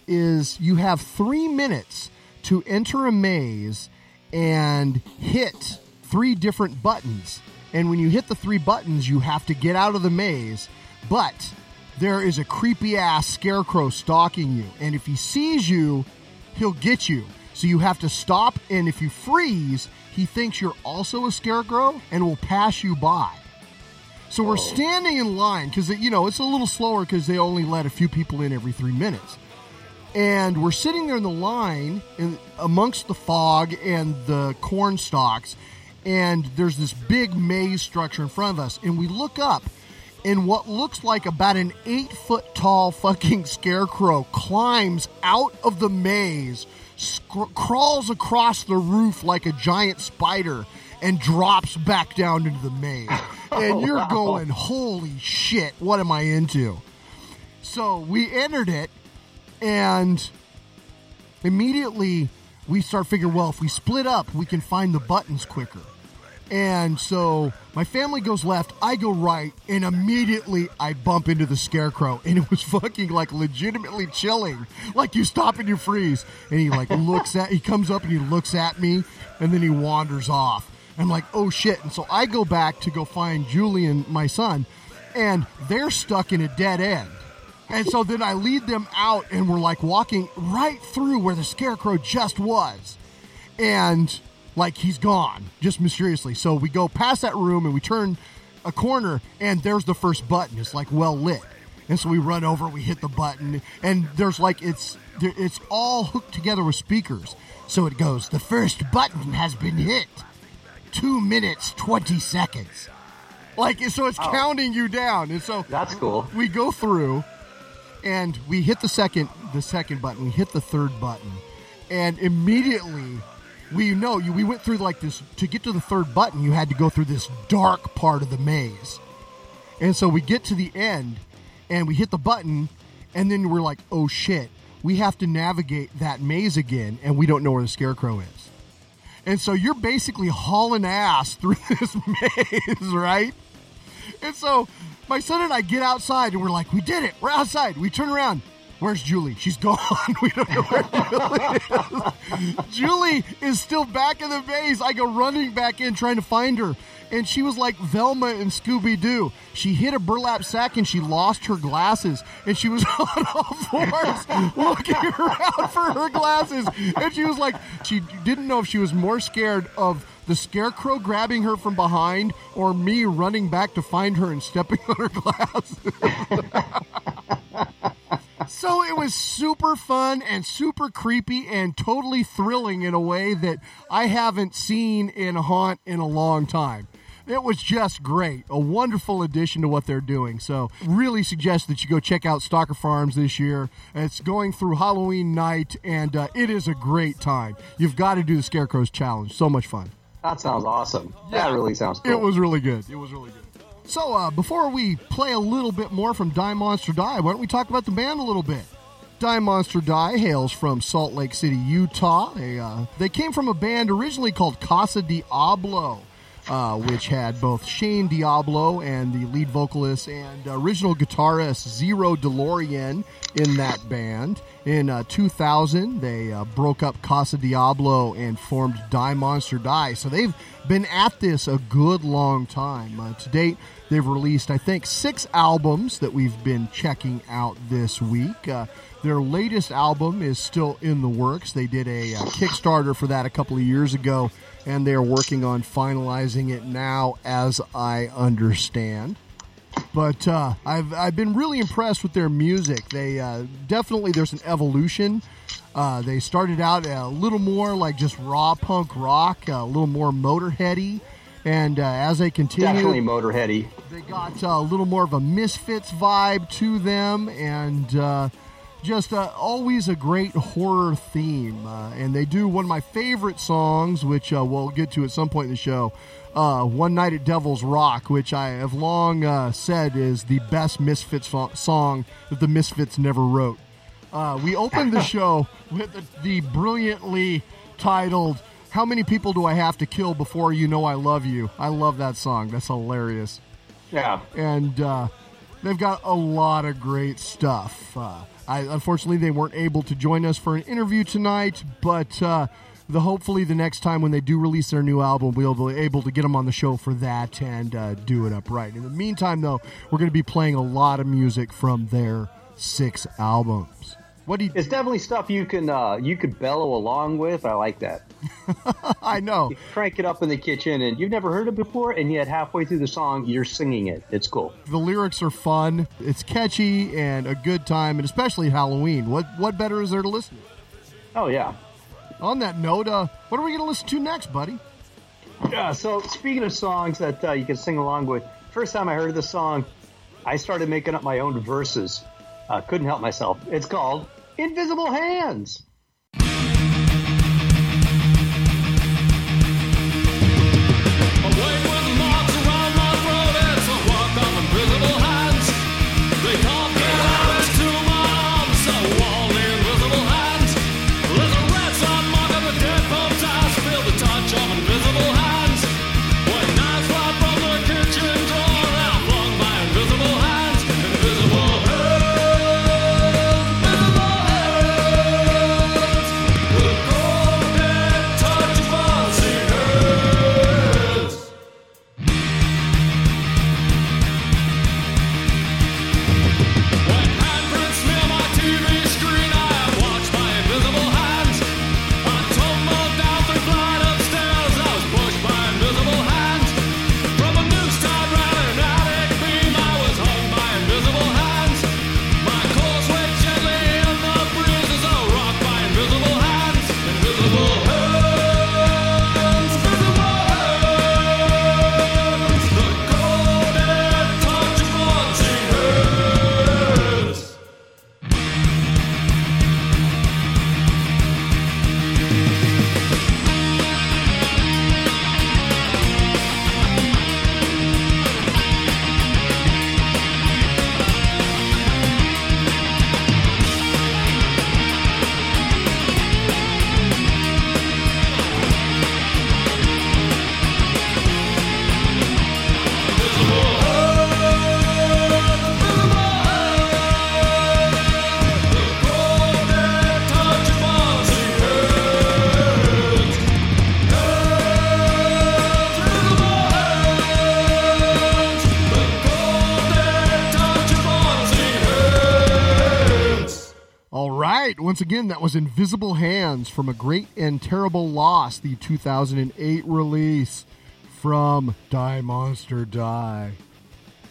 is you have three minutes to enter a maze and hit three different buttons. And when you hit the three buttons, you have to get out of the maze. But there is a creepy ass scarecrow stalking you. And if he sees you, he'll get you. So you have to stop. And if you freeze, he thinks you're also a scarecrow and will pass you by. So we're oh. standing in line because you know it's a little slower because they only let a few people in every three minutes, and we're sitting there in the line in, amongst the fog and the corn stalks, and there's this big maze structure in front of us, and we look up, and what looks like about an eight foot tall fucking <laughs> scarecrow climbs out of the maze, scr- crawls across the roof like a giant spider, and drops back down into the maze. <laughs> Oh, and Oh, you're wow. going, holy shit, what am I into? So we entered it, and immediately we start figuring, well, if we split up, we can find the buttons quicker. And so my family goes left, I go right, and immediately I bump into the scarecrow, and it was fucking like legitimately chilling. Like you stop and you freeze, and he like <laughs> looks at, he comes up and he looks at me, and then he wanders off. I'm like, oh shit! And so I go back to go find Julian, my son, and they're stuck in a dead end. And so then I lead them out, and we're like walking right through where the scarecrow just was. And like he's gone, just mysteriously. So we go past that room and we turn a corner, and there's the first button. It's like well lit. And so we run over, we hit the button, and there's like it's there- it's all hooked together with speakers. So it goes, the first button has been hit. Two minutes, 20 seconds. Like, so it's oh. counting you down. And so That's cool. we go through and we hit the second the second button we hit the third button and immediately we know you we went through like this to get to the third button you had to go through this dark part of the maze and so we get to the end and we hit the button and then we're like oh shit we have to navigate that maze again and we don't know where the scarecrow is and so you're basically hauling ass <laughs> through this maze right and so my son and I get outside and we're like, we did it. We're outside. We turn around. Where's Julie? She's gone. <laughs> we don't know where Julie is. Julie is still back in the maze. I go running back in trying to find her. And she was like Velma and Scooby Doo. She hit a burlap sack and she lost her glasses. And she was <laughs> on all fours looking around for her glasses. And she was like, she didn't know if she was more scared of the scarecrow grabbing her from behind or me running back to find her and stepping <laughs> on her glasses. So it was super fun and super creepy and totally thrilling in a way that I haven't seen in Haunt in a long time. It was just great. A wonderful addition to what they're doing. So, really suggest that you go check out Stalker Farms this year. It's going through Halloween night, and uh, it is a great time. You've got to do the Scarecrows Challenge. So much fun. That sounds awesome. That really sounds cool. It was really good. It was really good. So, uh, before we play a little bit more from Die Monster Die, why don't we talk about the band a little bit? Die Monster Die hails from Salt Lake City, Utah. They, uh, they came from a band originally called Casa Diablo, uh, which had both Shane Diablo and the lead vocalist and original guitarist Zero DeLorean in that band. In uh, 2000, they uh, broke up Casa Diablo and formed Die Monster Die. So they've been at this a good long time. Uh, to date, they've released, I think, six albums that we've been checking out this week. Uh, their latest album is still in the works. They did a, uh Kickstarter for that a couple of years ago, and they're working on finalizing it now, as I understand. But uh, I've I've been really impressed with their music. They uh, definitely there's an evolution. Uh, they started out a little more like just raw punk rock, a little more motorheady, and uh, as they continue, Definitely motorheady. they got uh, a little more of a Misfits vibe to them, and uh, just uh, always a great horror theme. Uh, and they do one of my favorite songs, which uh, we'll get to at some point in the show. Uh, One Night at Devil's Rock, which I have long uh, said is the best Misfits song that the Misfits never wrote. Uh, we opened the <laughs> show with the, the brilliantly titled "How many people do I have to kill before you know I love you?" I love that song. That's hilarious. Yeah. And uh, they've got a lot of great stuff. Uh, I, unfortunately, they weren't able to join us for an interview tonight, but uh, the hopefully the next time when they do release their new album, we'll be able to get them on the show for that and uh, do it up right. In the meantime, though, we're going to be playing a lot of music from their six albums. What do you? It's definitely stuff you can uh, you could bellow along with. I like that. <laughs> I know. You crank it up in the kitchen, and you've never heard it before, and yet halfway through the song, you're singing it. It's cool. The lyrics are fun. It's catchy and a good time, and especially Halloween. What what better is there to listen to? Oh yeah. On that note, uh, what are we going to listen to next, buddy? Yeah. So speaking of songs that uh, you can sing along with, first time I heard the song, I started making up my own verses. Uh, couldn't help myself. It's called Invisible Hands. Once again, that was Invisible Hands from A Great and Terrible Loss, the 2008 release from Die Monster Die.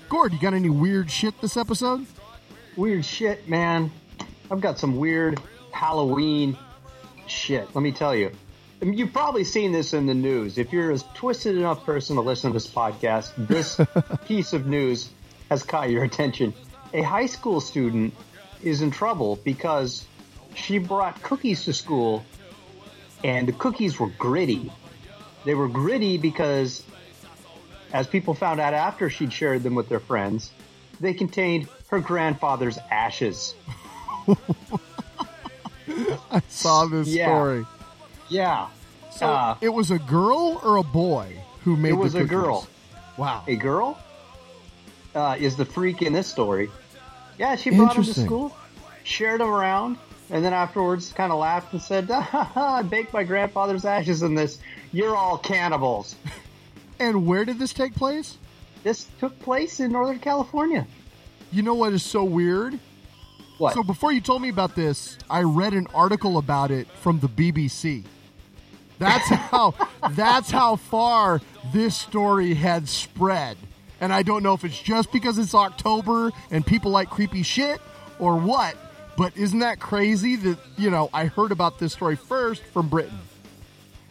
Gord, you got any weird shit this episode? Weird shit, man. I've got some weird Halloween shit. Let me tell you. I mean, You've probably seen this in the news. If you're a twisted enough person to listen to this podcast, this <laughs> piece of news has caught your attention. A high school student is in trouble because she brought cookies to school and the cookies were gritty. They were gritty because, as people found out after she'd shared them with their friends, they contained her grandfather's ashes. <laughs> I saw this Yeah. story. Yeah. So Uh, it was a girl or a boy who made it was a girl. Wow. A girl uh, is the freak in this story. Yeah, she brought them to school, shared them around, and then afterwards kind of laughed and said, "Ha, ha, ha, I baked my grandfather's ashes in this. You're all cannibals. And where did this take place? This took place in Northern California. You know what is so weird? What? So before you told me about this, I read an article about it from the BBC. That's <laughs> how that's how far this story had spread. And I don't know if it's just because it's October and people like creepy shit or what, but isn't that crazy that, you know, I heard about this story first from Britain.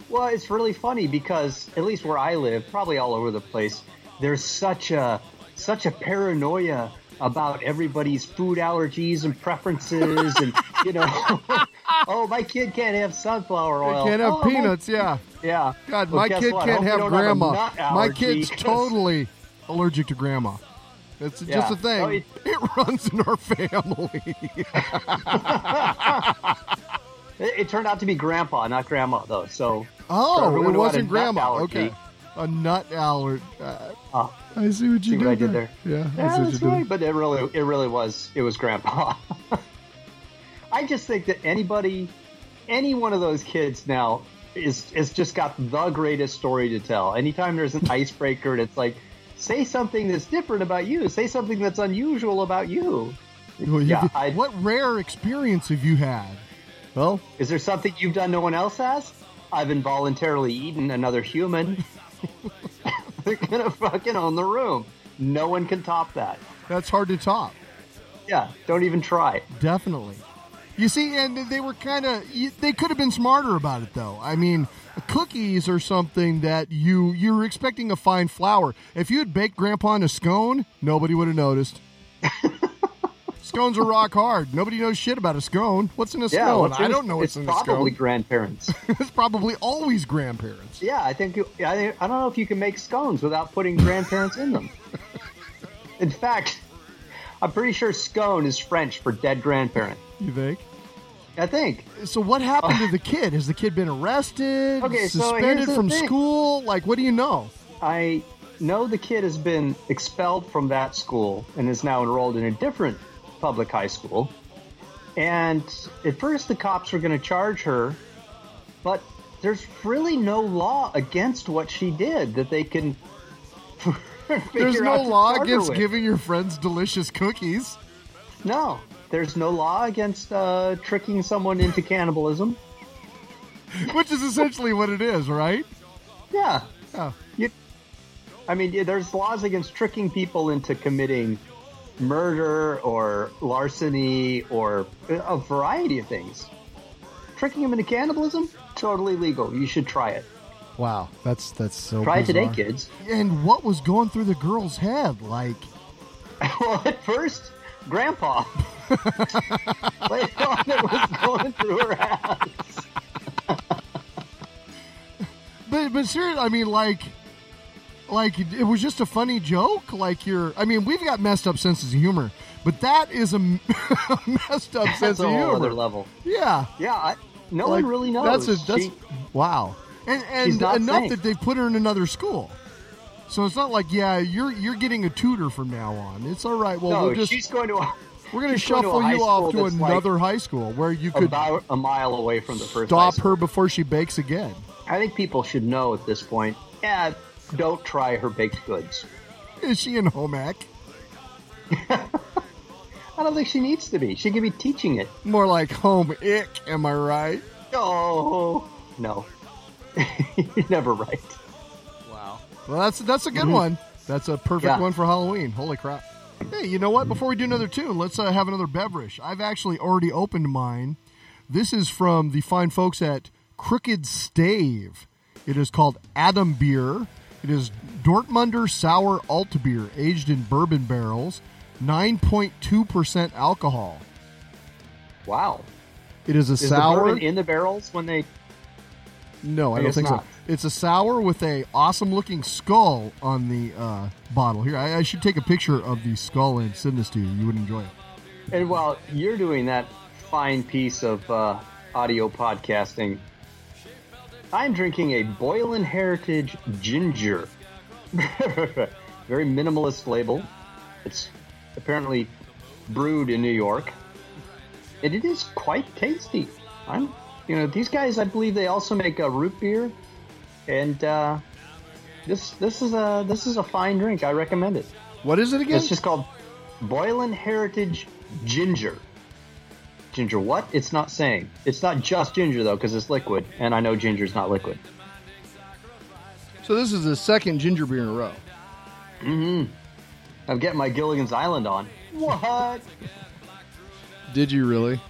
Well, it's really funny because at least where I live, probably all over the place, there's such a such a paranoia about everybody's food allergies and preferences, and <laughs> you know, <laughs> oh, my kid can't have sunflower oil. They can't have Oh, my- peanuts, yeah. Yeah. God, Well, my kid what? can't have grandma. nut my kid's kid's <laughs> 'cause- totally allergic to grandma. It's just a thing. Oh, it- it <laughs> runs in our family. <laughs> It, it turned out to be grandpa, not grandma, though. So. Oh, it who had a wasn't grandma. Okay. A nut allergy. Uh, Oh, I see what you see did, what I did there? Yeah, I Yeah, what that's you did. right. But it really, it really was, it was grandpa. <laughs> I just think that anybody, any one of those kids now is is just got the greatest story to tell. Anytime there's an icebreaker, and it's like, say something that's different about you. Say something that's unusual about you. Well, you Yeah, I- what rare experience have you had? Well, Is there something you've done no one else has? I've involuntarily eaten another human. <laughs> <laughs> They're gonna fucking own the room. No one can top that. that's hard to top. Yeah, don't even try. Definitely. You see, and they were kind of they could have been smarter about it though. I mean, cookies are something that you you were expecting a fine flour. If you had baked grandpa in a scone, nobody would have noticed. <laughs> Scones are rock hard. Nobody knows shit about a scone. What's in a Yeah, scone? in I don't know what's it's in a probably grandparents. <laughs> it's probably always grandparents. Yeah, I think you, I, I don't know if you can make scones without putting grandparents in them. <laughs> In fact, I'm pretty sure scone is French for dead grandparent. You think? I think. So what happened to <laughs> the kid? Has the kid been arrested? Okay, so suspended the from thing. school? Like, what do you know? I know the kid has been expelled from that school and is now enrolled in a different public high school. And at first, the cops were going to charge her, but there's really no law against what she did that they can. <laughs> There's no law against with. giving your friends delicious cookies. No, there's no law against uh, tricking someone into cannibalism. Which is essentially what it is, right? Yeah. Oh. You, I mean, there's laws against tricking people into committing murder or larceny or a variety of things. Tricking them into cannibalism, totally legal. You should try it. Wow, that's that's so. Try it today, kids. And what was going through the girl's head? Like, <laughs> well, at first, Grandpa. <laughs> Later on, it was going through her ass. but but seriously, I mean, like, like it was just a funny joke. Like you're, I mean, we've got messed up senses of humor, but that is a <laughs> messed up sense a of whole humor. other level. Yeah, Yeah, I, no Like, one really knows. That's a, that's She- wow, and and enough saying. that they put her in another school. So it's not like, yeah, you're you're getting a tutor from now on. It's all right. Well, no, we'll just she's going to. We're going to shuffle you off to that's like another high school where you could about a mile away from the first. stop her before she bakes again. I think people should know at this point. Yeah, don't try her baked goods. Is she in home ec? <laughs> I don't think she needs to be. She could be teaching it. More like home ick, am I right? Oh no, <laughs> you're never right. Well, that's that's a good Mhm. one. That's a perfect Yeah. one for Halloween. Holy crap. Hey, you know what? Before we do another tune, let's uh, have another beverage. I've actually already opened mine. This is from the fine folks at Crooked Stave. It is called Adam Beer. It is Dortmunder Sour Alt Beer, aged in bourbon barrels, 9.2% alcohol. Wow. It is a Is the sour. bourbon in the barrels when they? No, I, I don't think not. so. It's a sour with a awesome looking skull on the uh, bottle. Here, I, I should take a picture of the skull and send this to you. You would enjoy it. And while you're doing that fine piece of uh, audio podcasting, I'm drinking a Boylan Heritage Ginger. <laughs> Very minimalist label. It's apparently brewed in New York. And it is quite tasty. I'm, you know, these guys, I believe they also make a root beer, and uh, this this is a this is a fine drink. I recommend it. What is it again? It's just called Boylan Heritage Ginger. Ginger what? It's not saying. It's not just ginger though, because it's liquid, and I know ginger's not liquid. So this is the second ginger beer in a row. Mm-hmm. I'm getting my Gilligan's Island on. What? <laughs> Did you really?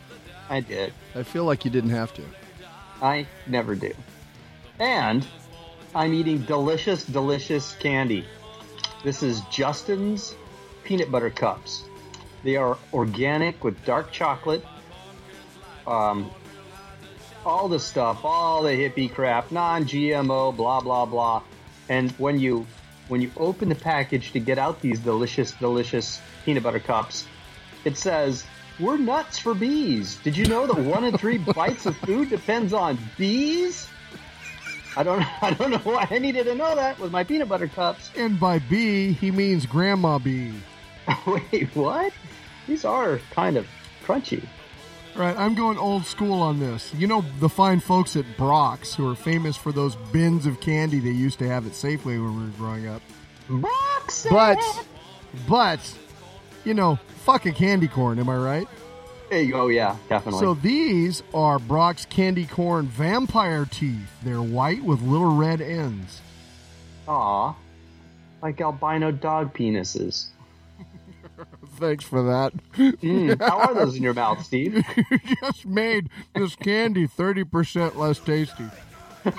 I did. I feel like you didn't have to. I never do. And I'm eating delicious, delicious candy. This is Justin's peanut butter cups. They are organic with dark chocolate. Um, all the stuff, all the hippie crap, non-GMO, blah blah blah. And when you when you open the package to get out these delicious, delicious peanut butter cups, it says we're nuts for bees. Did you know that one in three <laughs> bites of food depends on bees? I don't <laughs> I don't know why I needed to know that with my peanut butter cups. And by bee, he means grandma bee. <laughs> Wait, what? These are kind of crunchy. All right, I'm going old school on this. You know the fine folks at Brach's who are famous for those bins of candy they used to have at Safeway when we were growing up. Brach's. But, but, you know, fuck a candy corn. Am I right? Oh yeah, definitely. So these are Brach's candy corn vampire teeth. They're white with little red ends. Aw, like albino dog penises. <laughs> Thanks for that. Mm, how are those in your <laughs> mouth, Steve? you just made this candy 30% less tasty. <laughs>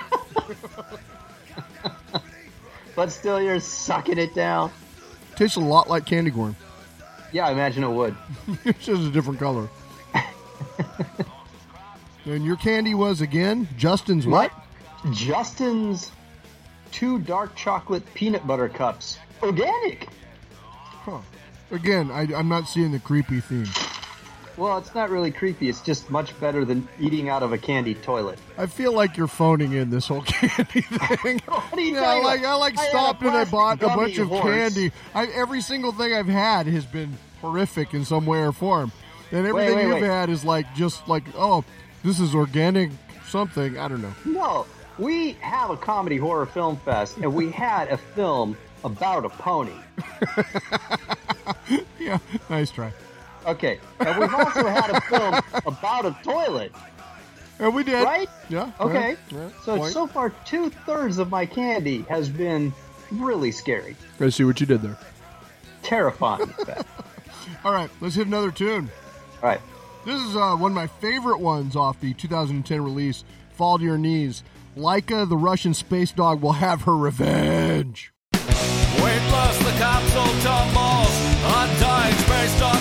but still, you're sucking it down. Tastes a lot like candy corn. Yeah, I imagine it would. it's just a different color. And your candy was again Justin's what? Justin's two dark chocolate peanut butter cups. Organic. Huh. Again, I, I'm not seeing the creepy theme. Well, it's not really creepy. It's just much better than eating out of a candy toilet. I feel like you're phoning in this whole <laughs> candy thing. <laughs> What are you yeah, talking like? I like I stopped and I bought a bunch of horse. candy. I, every single thing I've had has been horrific in some way or form, and everything wait, you've wait. had is like just like oh, this is organic something. I don't know. No, we have a comedy horror film fest, and we had a film about a pony. <laughs> yeah, nice try. Okay, and we've also had a film <laughs> about a toilet. And we did. Right? Yeah. Okay. yeah, yeah, so point. so far, two thirds of my candy has been really scary, I see what you did there. terrifying. <laughs> All right, let's hit another tune. All right. This is uh, one of my favorite ones off the 2010 release, Fall to Your Knees. Laika, the Russian space dog, will have her revenge. Weightless, the capsule tumbles. Undying space dog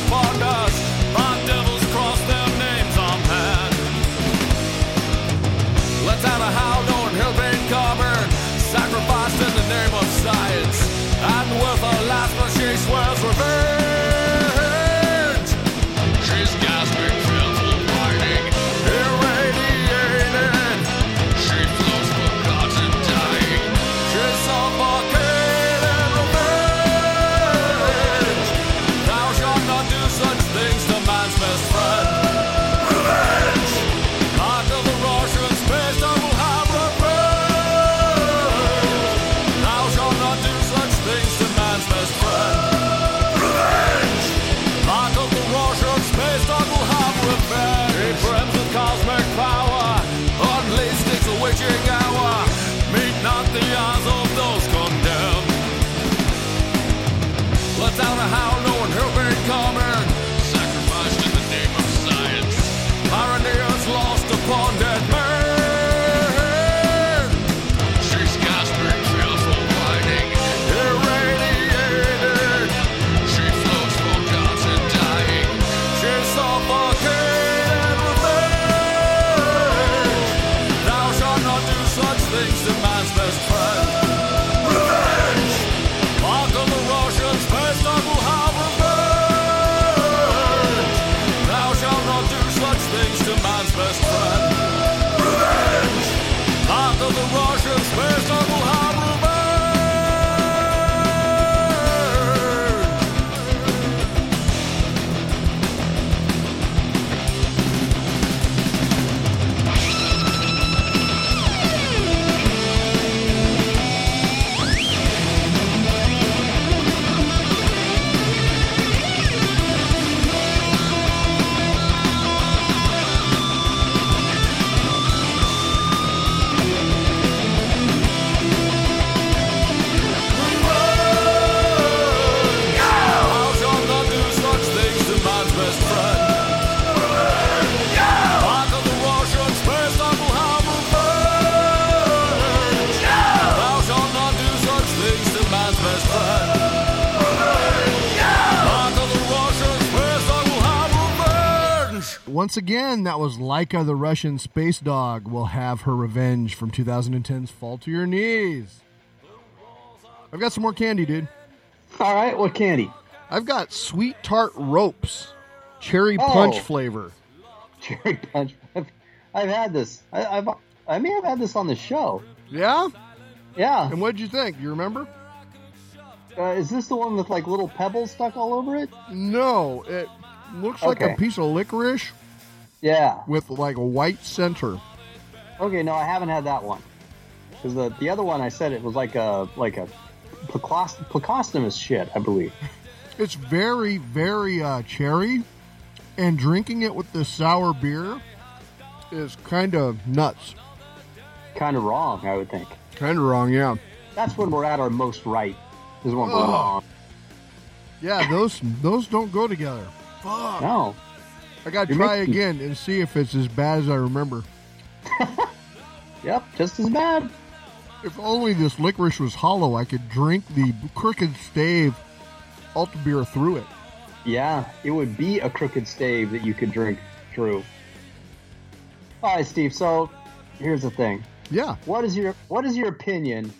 Once again, that was Laika the Russian space dog will have her revenge from 2010's Fall to Your Knees. I've got some more candy, dude. All right, what candy? I've got sweet tart ropes, cherry Oh. <laughs> punch flavor. Cherry punch. I've, I've had this. I, I've I may have had this on the show. Yeah? Yeah. And what did you think? You remember? Uh, is this the one with like little pebbles stuck all over it? No, it looks like a piece of licorice Yeah. with like a white center. Okay, no, I haven't had that one. Because the the other one I said it was like a like a placost- plecostomus shit, I believe. <laughs> It's very, very uh, cherry, and drinking it with the sour beer is kind of nuts. Kind of wrong, I would think. Kind of wrong, yeah. That's when we're at our most right. Is when we're wrong. Yeah, those those don't go together. Fuck. No. I got to try again and see if it's as bad as I remember. <laughs> Yep, just as bad. If only this licorice was hollow, I could drink the crooked stave Alta beer through it. Yeah, it would be a crooked stave that you could drink through. All right, Steve. So here's the thing. Yeah. What is your What is your opinion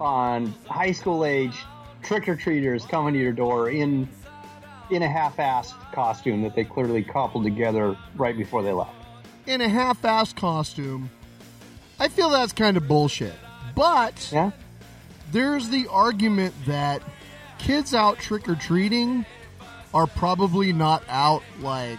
on high school age trick or treaters coming to your door in in a half-assed costume that they clearly cobbled together right before they left? In a half-assed costume, I feel that's kind of bullshit. But yeah. there's the argument that kids out trick or treating are probably not out like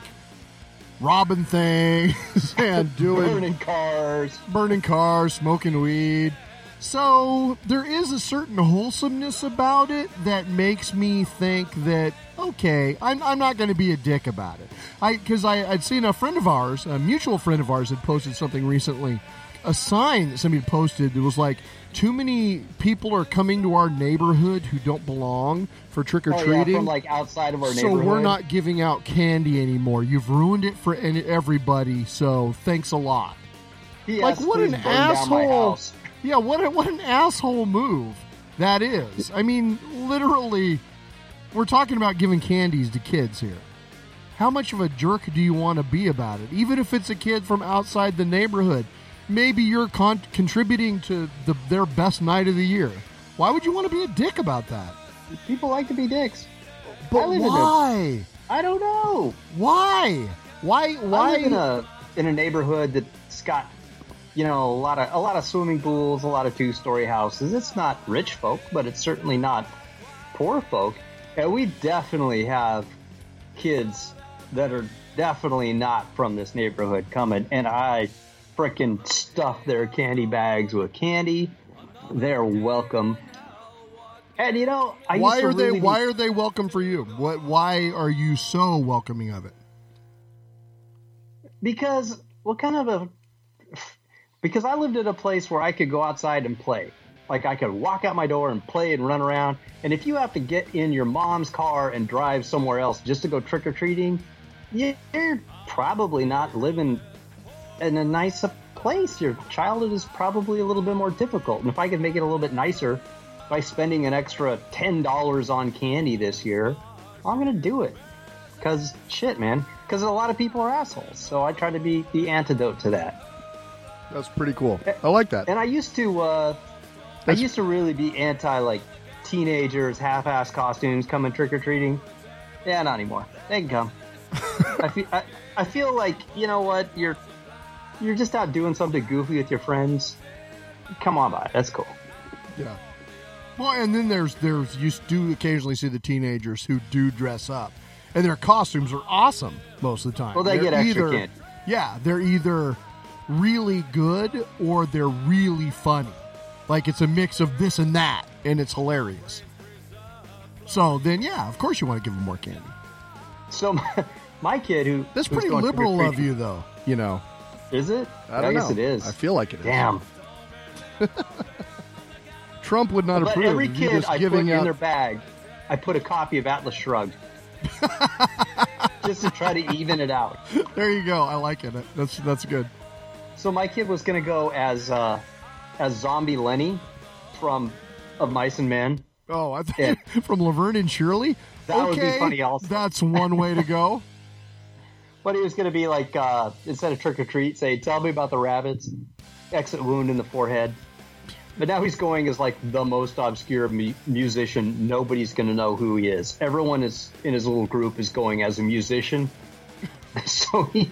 robbing things <laughs> and doing Burning cars. burning cars, smoking weed. So there is a certain wholesomeness about it that makes me think that okay, I'm, I'm not going to be a dick about it. I because I I'd seen a friend of ours, a mutual friend of ours, had posted something recently, a sign that somebody posted that was like, too many people are coming to our neighborhood who don't belong for trick or Oh, yeah, treating. from like outside of our so neighborhood. So we're not giving out candy anymore. You've ruined it for everybody. So thanks a lot. Like what an burn down my asshole! Yeah, what a, what an asshole move that is. I mean, literally, we're talking about giving candies to kids here. How much of a jerk do you want to be about it? Even if it's a kid from outside the neighborhood, maybe you're con- contributing to the, their best night of the year. Why would you want to be a dick about that? People like to be dicks. But I live in a- why? I don't know. Why? Why? Why? I live in a in a neighborhood that's got you know a lot of a lot of swimming pools, a lot of two story houses. It's not rich folk, but it's certainly not poor folk. And we definitely have kids that are definitely not from this neighborhood coming, and I frickin' stuff their candy bags with candy. They're welcome. And you know, I why used to are they really be- why are they welcome for you? What why are you so welcoming of it? because what kind of a because I lived at a place where I could go outside and play. Like I could walk out my door and play and run around. And if you have to get in your mom's car and drive somewhere else just to go trick or treating, you're probably not living in a nice place. Your childhood is probably a little bit more difficult. And if I could make it a little bit nicer by spending an extra ten dollars on candy this year, I'm gonna do it. Cause shit, man. Because a lot of people are assholes. So I try to be the antidote to that. That's pretty cool. I like that. And I used to, uh, I used to really be anti like teenagers, half-ass costumes coming trick or treating. Yeah, not anymore. They can come. <laughs> I feel I, I feel like you know what you're you're just out doing something goofy with your friends. Come on by, that's cool. Yeah. Well, and then there's there's you do occasionally see the teenagers who do dress up, and their costumes are awesome most of the time. Well, they They're get extra either, candy. Yeah, they're either really good or they're really funny. Like it's a mix of this and that, and it's hilarious. So then, yeah, of course you want to give them more candy. So my, <laughs> my kid who That's pretty liberal of you, though. You know, Is it? I don't guess know. it is. I feel like it is. Damn. <laughs> Trump would not But approve. every kid just I put giving in their bag, I put a copy of Atlas Shrugged. <laughs> just to try to even it out. There you go. I like it. That's that's good. So my kid was going to go as uh, as zombie Lennie from Of Mice and Men. Oh, I think <laughs> from Laverne and Shirley. That would be funny also. That's one way to go. <laughs> But he was going to be like uh, instead of trick or treat, say, "Tell me about the rabbits." Exit wound in the forehead. But now he's going as like the most obscure mu- musician. Nobody's going to know who he is. Everyone is in his little group is going as a musician. <laughs> so he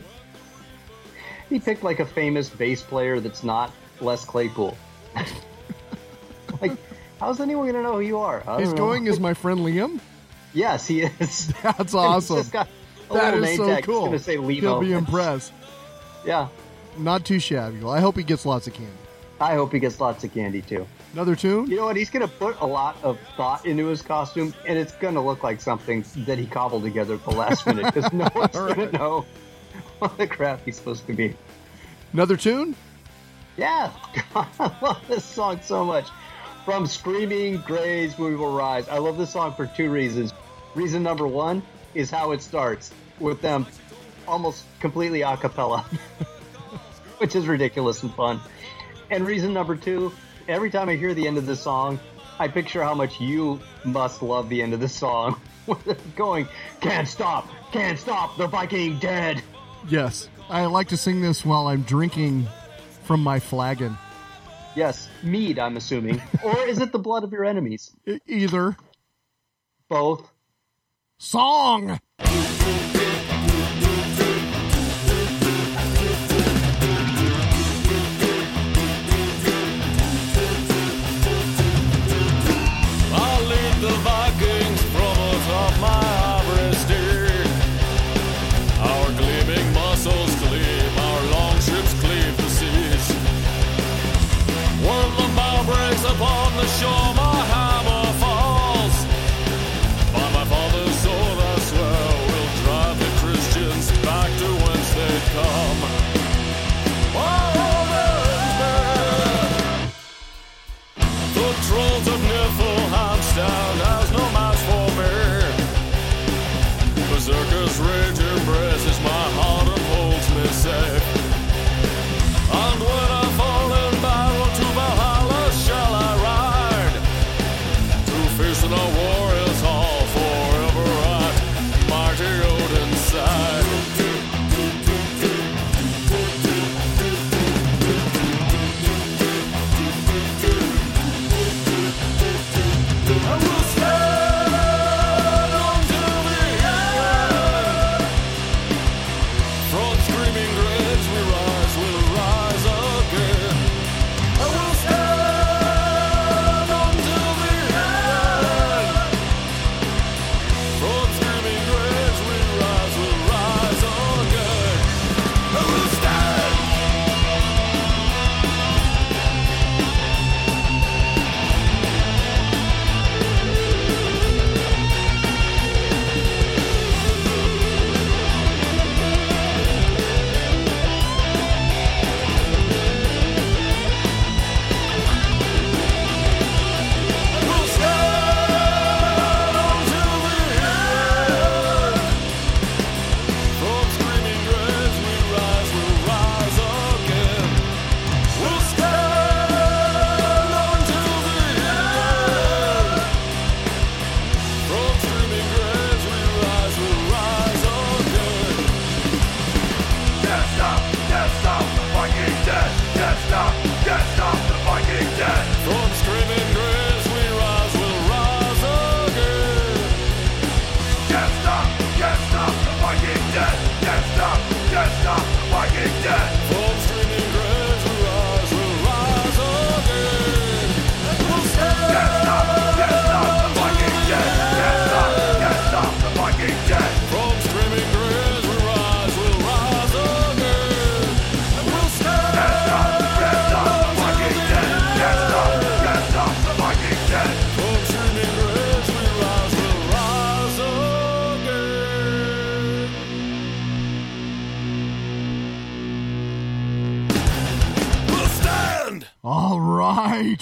he picked like a famous bass player that's not Les Claypool. <laughs> like, how's anyone going to know who you are? He's know. going as my friend Liam. <laughs> Yes, he is. <laughs> That's awesome. That is a That little is name so tag. Cool. gonna say. He'll be impressed. Yeah. Not too shabby. Well, I hope he gets lots of candy. I hope he gets lots of candy too. Another tune? You know what? He's going to put a lot of thought into his costume, and it's going to look like something that he cobbled together at the last minute because no one's going to know what the crap he's supposed to be. Another tune? Yeah, <laughs> I love this song so much. From Screaming Graves We Will Rise. I love this song for two reasons. Reason number one is how it starts with them almost completely a cappella, <laughs> which is ridiculous and fun. And reason number two, every time I hear the end of this song, I picture how much you must love the end of this song. <laughs> Going, can't stop, can't stop, the Viking dead. Yes. I like to sing this while I'm drinking from my flagon. Yes, mead, I'm assuming. <laughs> or is it the blood of your enemies? Either. Both. Song!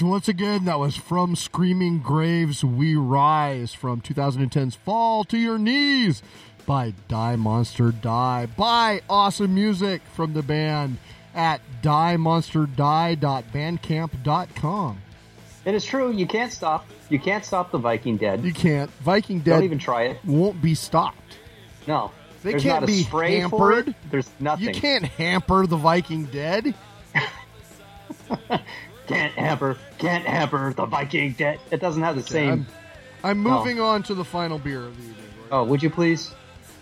Right. Once again, that was from Screaming Graves We Rise from 2010's Fall to Your Knees by Die Monster Die. Buy awesome music from the band at diemonsterdie.bandcamp.com. It is true. You can't stop. You can't stop the Viking Dead. You can't. Viking Dead Don't even try it. won't be stopped. No. They There's can't not a be spray for hampered. it. There's nothing. You can't hamper the Viking Dead. <laughs> Can't hamper. Can't hamper the Viking Dead. It doesn't have the same. I'm, I'm No. moving on to the final beer of the evening. Oh, would you please?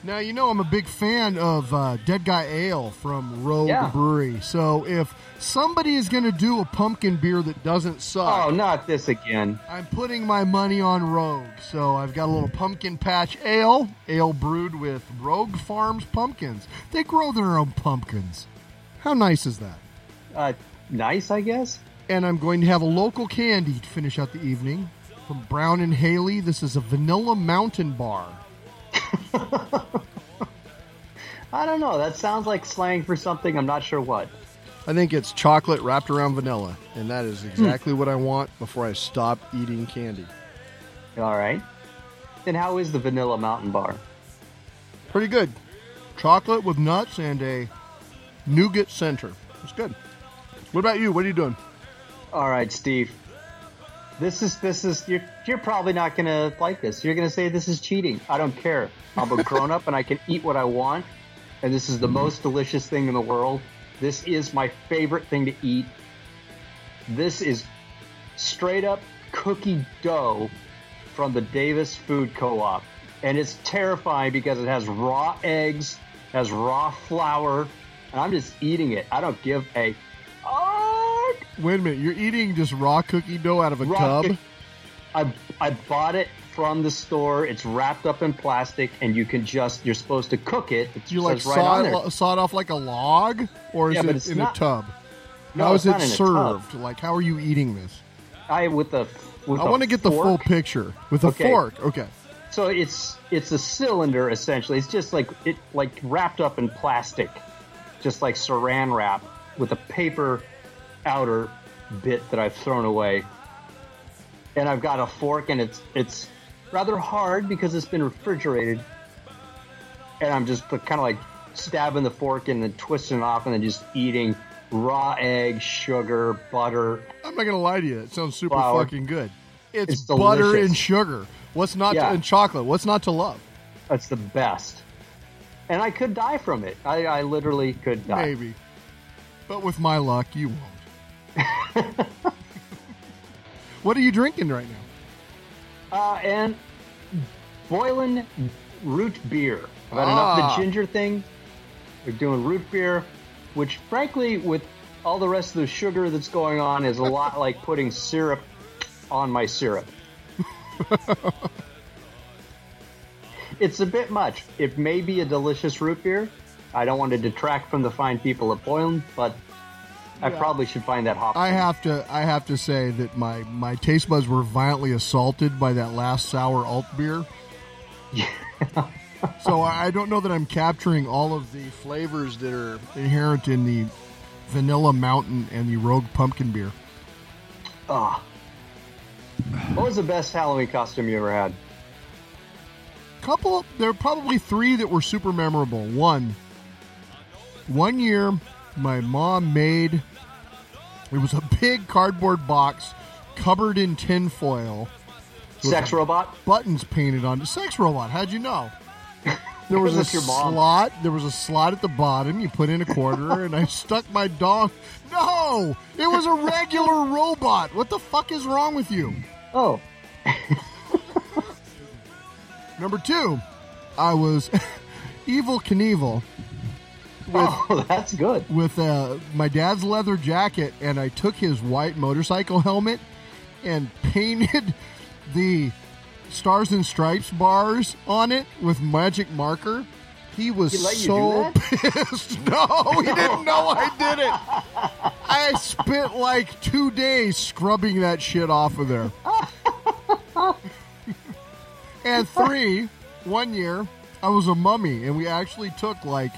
Now, you know I'm a big fan of uh, Dead Guy Ale from Rogue Yeah. Brewery. So if somebody is going to do a pumpkin beer that doesn't suck, Oh, not this again. I'm putting my money on Rogue. So I've got a little pumpkin patch ale, ale brewed with Rogue Farms pumpkins. They grow their own pumpkins. How nice is that? Uh, nice, I guess. And I'm going to have a local candy to finish out the evening from Brown and Haley. This is a vanilla mountain bar. <laughs> I don't know. That sounds like slang for something. I'm not sure what. I think it's chocolate wrapped around vanilla, and that is hmm. exactly what I want before I stop eating candy. All right. Then how is the Vanilla Mountain Bar? Pretty good. Chocolate with nuts and a nougat center. It's good. What about you? What are you doing? All right, Steve. This is this is you're you're probably not gonna like this. You're gonna say this is cheating. I don't care. I'm a grown up and I can eat what I want, and this is the mm-hmm. most delicious thing in the world. This is my favorite thing to eat. This is straight up cookie dough from the Davis Food Co-op, and it's terrifying because it has raw eggs, has raw flour, and I'm just eating it. I don't give a oh, Wait a minute. You're eating just raw cookie dough out of a Raw tub? I I bought it from the store. It's wrapped up in plastic, and you can just you're supposed to cook it. It Do you like says right saw, it, saw it off like a log, or is Yeah, it in not- a tub? No, how it's is it not in a tub. served? Like, how are you eating this? I with with I a want to get the full picture with a Okay. fork. Okay. So it's it's a cylinder essentially. It's just like it like wrapped up in plastic, just like Saran wrap with a paper outer bit that I've thrown away. And I've got a fork, and it's it's rather hard because it's been refrigerated. And I'm just kind of like stabbing the fork and then twisting it off, and then just eating raw egg, sugar, butter. I'm not gonna lie to you. It sounds super Flour. fucking good. It's, It's butter delicious. and sugar. What's not Yeah. to, and chocolate? What's not to love? That's the best. And I could die from it. I, I literally could die. Maybe. But with my luck, you won't. <laughs> what are you drinking right now? Uh, and Boylan root beer. I've had enough of Ah. the ginger thing. We're doing root beer, which frankly, with all the rest of the sugar that's going on, is a lot <laughs> like putting syrup on my syrup. it's a bit much. It may be a delicious root beer. I don't want to detract from the fine people at Boylan, but I Yeah. probably should find that hop. I have to I have to say that my my taste buds were violently assaulted by that last sour alt beer. <laughs> so I I don't know that I'm capturing all of the flavors that are inherent in the vanilla mountain and the rogue pumpkin beer. Ah. What was the best Halloween costume you ever had? couple there are probably three that were super memorable one one year my mom made it was a big cardboard box covered in tinfoil Sex robot? buttons painted on it sex robot how'd you know? There was <laughs> a your mom. slot there was a slot at the bottom you put in a quarter and i stuck my dong no! It was a regular robot. What the fuck is wrong with you? Oh. Number two, I was <laughs> Evel Knievel, with Oh, <laughs> that's good. with uh, my dad's leather jacket, and I took his white motorcycle helmet and <laughs> painted the Stars and Stripes bars on it with magic marker. He was He so <laughs> pissed. No, he didn't know I did it. I spent like two days scrubbing that shit off of there. and three, one year, I was a mummy, and we actually took like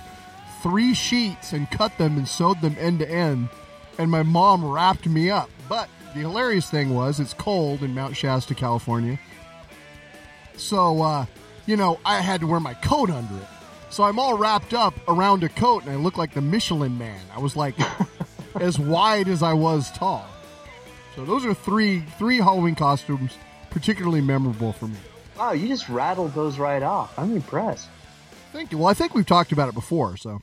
three sheets and cut them and sewed them end to end, and my mom wrapped me up. But the hilarious thing was, it's cold in Mount Shasta, California. So, uh, you know, I had to wear my coat under it. So I'm all wrapped up around a coat, and I look like the Michelin man. I was like <laughs> as wide as I was tall. So those are three three Halloween costumes particularly memorable for me. Wow, you just rattled those right off. I'm impressed. Thank you. Well, I think we've talked about it before. So,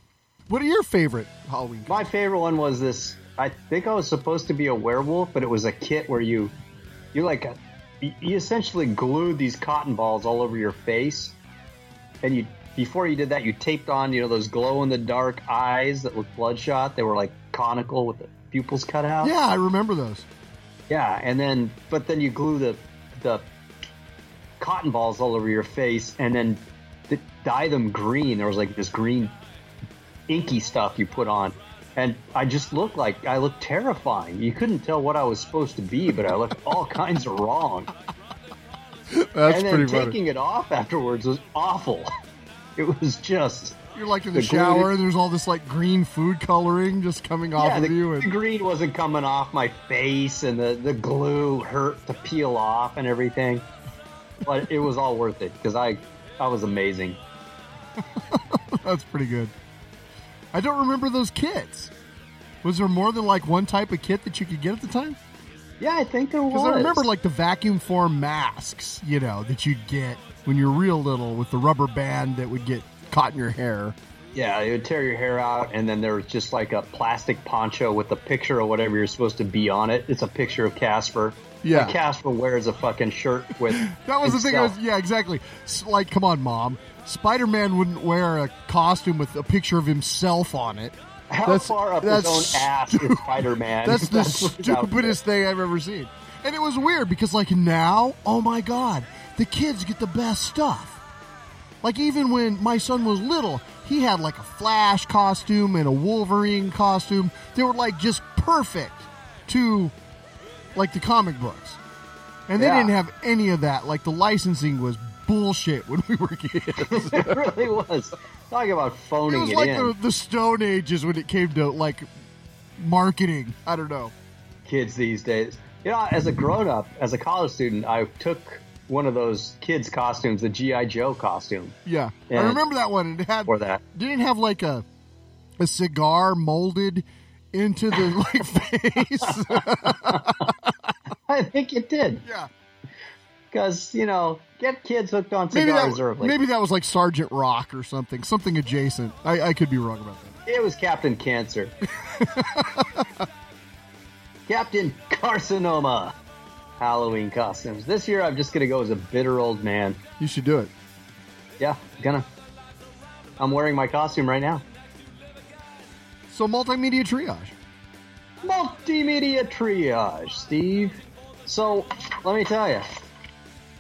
what are your favorite Halloween? My favorite one was this. I think I was supposed to be a werewolf, but it was a kit where you, you like, uh, a, you you essentially glued these cotton balls all over your face, and you before you did that, you taped on you know those glow in the dark eyes that looked bloodshot. They were like conical with the pupils cut out. Yeah, I remember those. Yeah, and then but then you glue the the cotton balls all over your face, and then dye them green. There was like this green inky stuff you put on, and I just looked like I looked terrifying. You couldn't tell what I was supposed to be, but I looked <laughs> all kinds of wrong. That's and then pretty funny. taking it off afterwards was awful. <laughs> It was just You're like in the, the shower. and There's all this like green food coloring just coming off yeah, of the, you, the green wasn't coming off my face, and the, the glue hurt to peel off and everything. But it was all worth it because I I was amazing. <laughs> that's pretty good. I don't remember those kits. Was there more than like one type of kit that you could get at the time? Yeah, I think there was. Because I remember like the vacuum form masks, you know, that you'd get when you're real little with the rubber band that would get caught in your hair. Yeah, it would tear your hair out, and then there was just like a plastic poncho with a picture of whatever you're supposed to be on it. It's a picture of Casper. Yeah. Like Casper wears a fucking shirt with. <laughs> That was the thing. I was, yeah, exactly. S- Like, come on, mom. Spider Man wouldn't wear a costume with a picture of himself on it. How far up his own ass is <laughs> Spider Man? That's the <laughs> stupidest thing I've ever seen. And it was weird because, like, now, oh my God, the kids get the best stuff. Like, even when my son was little, he had like a Flash costume and a Wolverine costume. They were like just perfect to like the comic books. And they Yeah. didn't have any of that. Like, the licensing was bullshit when we were kids. <laughs> it really was. Talking about phoning It was it, like in. the, the Stone Ages when it came to like marketing. I don't know. kids these days. You know, as a grown up, as a college student, I took one of those kids' costumes, the GI Joe costume. Yeah, I remember that one. It had Or that. didn't have like a a cigar molded into the like <laughs> face. I think it did. Yeah. Because, you know, get kids hooked on maybe cigars that early. maybe that was like Sergeant Rock or something, something adjacent. I, I could be wrong about that. It was Captain Cancer. <laughs> Captain Carcinoma. Halloween costumes. This year, I'm just going to go as a bitter old man. You should do it. Yeah, gonna. I'm wearing my costume right now. So multimedia triage. Multimedia triage, Steve. So, let me tell you.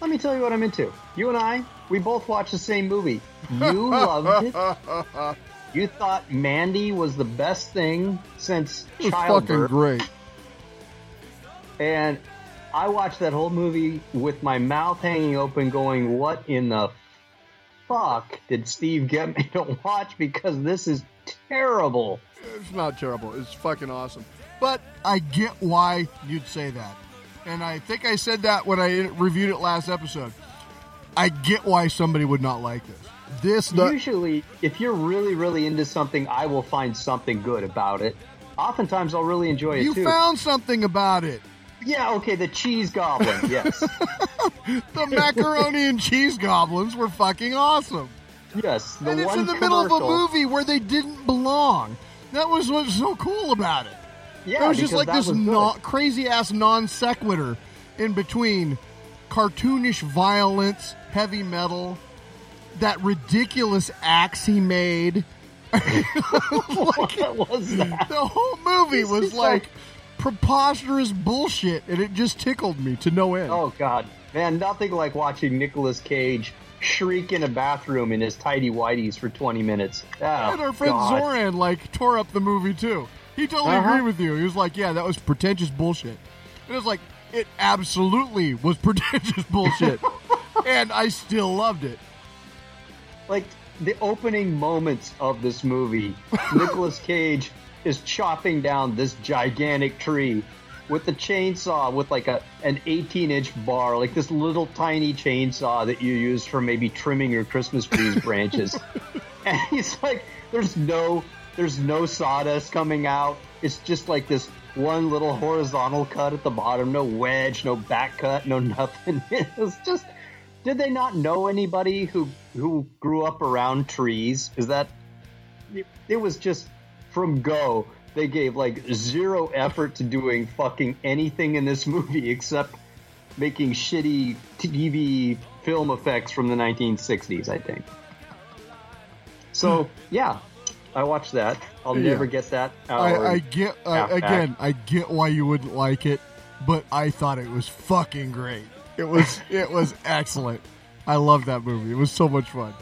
Let me tell you what I'm into. You and I, we both watched the same movie. You <laughs> loved it. You thought Mandy was the best thing since It was fucking great. And I watched that whole movie with my mouth hanging open, going, What in the fuck did Steve get me to watch? Because this is terrible. It's not terrible. It's fucking awesome. But I get why you'd say that. And I think I said that when I reviewed it last episode. I get why somebody would not like this. This the, Usually, if you're really, really into something, I will find something good about it. Oftentimes, I'll really enjoy it you too. found something about it. yeah, okay, the cheese goblin, <laughs> yes. The macaroni and cheese goblins were fucking awesome. yes, the and it's in the middle of a movie where they didn't belong. That was what's so cool about it. Yeah, it was just like this crazy ass non sequitur in between cartoonish violence, heavy metal, that ridiculous axe he made <laughs> <laughs> what was that? The whole movie It's was like preposterous bullshit, and it just tickled me to no end. Oh God, man, nothing like watching Nicolas Cage shriek in a bathroom in his tidy whities for 20 minutes. Oh, and our friend God. Zoran like tore up the movie too. He totally Uh-huh. agreed with you. He was like, "Yeah, that was pretentious bullshit." And it was like, it absolutely was <laughs> pretentious bullshit, and I still loved it. like the opening moments of this movie, <laughs> Nicolas Cage is chopping down this gigantic tree with the chainsaw with like a an 18 inch bar, like this little tiny chainsaw that you use for maybe trimming your Christmas trees <laughs> branches. and he's like, there's no there's no sawdust coming out. It's just like this one little horizontal cut at the bottom, no wedge, no back cut, no <laughs> nothing. It was just did they not know anybody who who grew up around trees? Is that it, it was just from go. They gave like zero effort to doing fucking anything in this <laughs> movie except making shitty TV film effects from the 1960s, I think. So, hmm. yeah, I watched that. I'll Yeah. never get that. I, I get uh, again. I get why you wouldn't like it, but I thought it was fucking great. It was <laughs> it was excellent. I loved that movie. It was so much fun.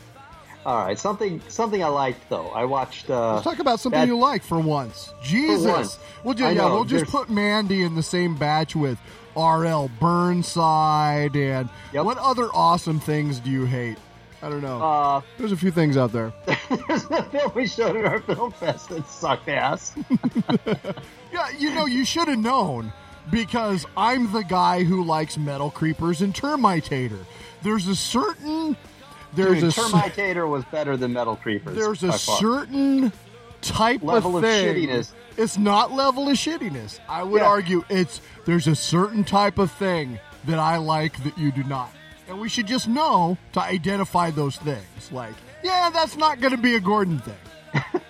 All right, something something I liked though. I watched. Uh, Let's talk about something that- you like for once. Jesus. once. We'll ju- I yeah, know, we'll just put Mandy in the same batch with R.L. Burnside and what other awesome things do you hate? I don't know. Uh, There's a few things out there. <laughs> There's a film we showed at our film fest that sucked ass. <laughs> Yeah, you know, you should have known because I'm the guy who likes metal creepers and termitator. There's a certain there's Dude, a Termitator was better than Metal Creepers. there's a far. certain type Level of of shittiness. It's not level of shittiness. I would Yeah. argue it's there's a certain type of thing that I like that you do not. And we should just know to identify those things. Like, yeah, that's not going to be a Gordon thing. <laughs>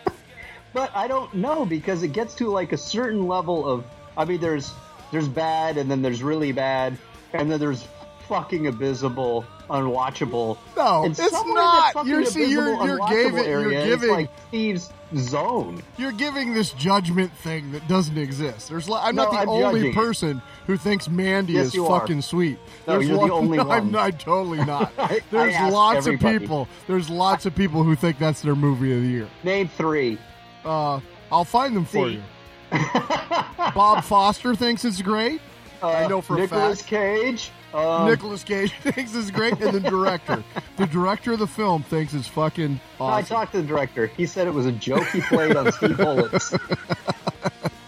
But I don't know because it gets to like a certain level of. I mean, there's there's bad, and then there's really bad, and then there's fucking abysmal, unwatchable. No, it's not. You're- see, you're- you're giving- you're giving- like Steve's zone. You're giving this judgment thing that doesn't exist. There's, I'm No, not the I'm only it. person who thinks Mandy Yes, is you are. fucking sweet. No, There's you're the only <laughs> I'm one. not totally <laughs> not. I- There's I lots everybody. of people. There's lots of people who think that's their movie of the year. Name three. Uh, I'll find them for you. <laughs> Bob Foster thinks it's great. I know for a Nicolas fact. Cage. Um, Nicolas Cage <laughs> thinks it's great, and the director, the director of the film, thinks it's fucking no, I talked to the director. He said it was a joke he played on Steve Hollitz.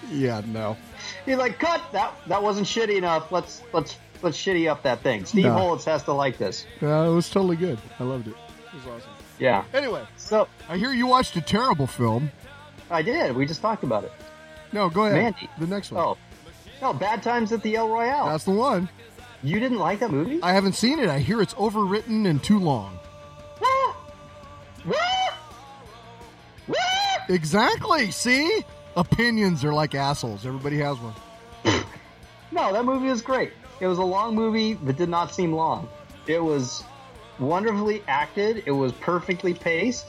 <laughs> yeah, no. He's like, cut that. That wasn't shitty enough. Let's let's let's shitty up that thing. Steve No. Hollitz has to like this. Uh, it was totally good. I loved it. It was awesome. Yeah, Anyway, so I hear you watched a terrible film. I did. We just talked about it. No, go ahead. Mandy. The next one. Oh, no, Bad Times at the El Royale. That's the one. You didn't like that movie? I haven't seen it. I hear it's overwritten and too long. Exactly. See? Opinions are like assholes. Everybody has one. <laughs> No, that movie was great. It was a long movie that did not seem long. It was wonderfully acted. It was perfectly paced.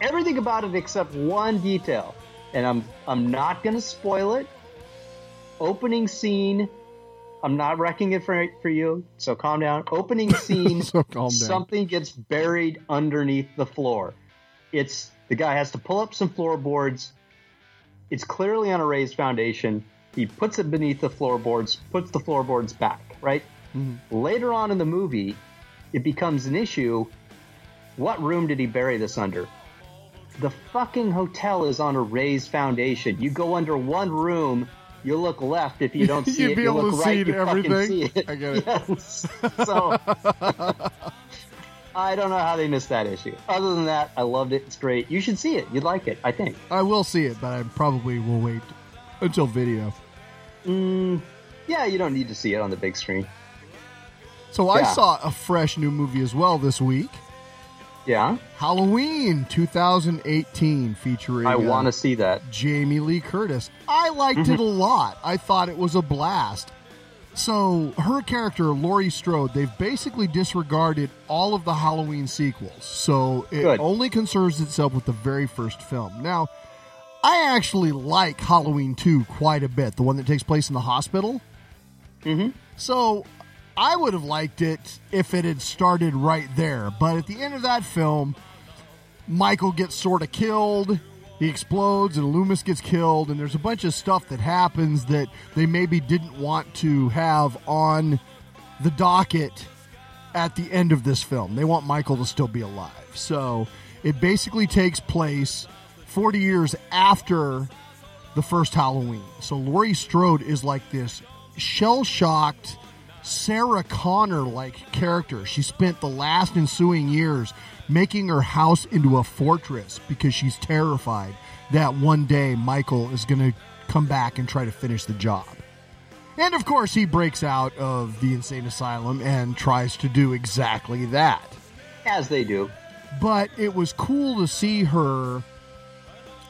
Everything about it except one detail, and I'm I'm not going to spoil it. Opening scene. I'm not wrecking it for for you, so calm down. Opening <laughs> scene. So calm down. Something gets buried underneath the floor. It's the guy has to pull up some floorboards. It's clearly on a raised foundation. He puts it beneath the floorboards, puts the floorboards back, right? Mm-hmm. Later on in the movie, it becomes an issue. What room did he bury this under? The fucking hotel is on a raised foundation. You go under one room, you look left. If you don't <laughs> see You'd it, be you able look to right. see everything. see it. I get it. <laughs> Yes. So <laughs> I don't know how they missed that issue. Other than that, I loved it. It's great. You should see it. You'd like it. I think. I will see it, but I probably will wait until video. Mm, yeah, you don't need to see it on the big screen. So I saw a fresh new movie as well this week. Yeah, Halloween 2018 featuring I uh, want to see that. Jamie Lee Curtis. I liked Mm-hmm. it a lot. I thought it was a blast. So her character, Laurie Strode, they've basically disregarded all of the Halloween sequels. So it Good. only concerns itself with the very first film. Now, I actually like Halloween 2 quite a bit, the one that takes place in the hospital. Mm-hmm. So I would have liked it if it had started right there. But at the end of that film, Michael gets sort of killed. He explodes, and Loomis gets killed, and there's a bunch of stuff that happens that they maybe didn't want to have on the docket at the end of this film. They want Michael to still be alive. So it basically takes place 40 years after the first Halloween. So Laurie Strode is like this shell shocked Sarah Connor like character. She spent the last ensuing years making her house into a fortress because she's terrified that one day Michael is going to come back and try to finish the job. And of course, he breaks out of the insane asylum and tries to do exactly that. As they do. But it was cool to see her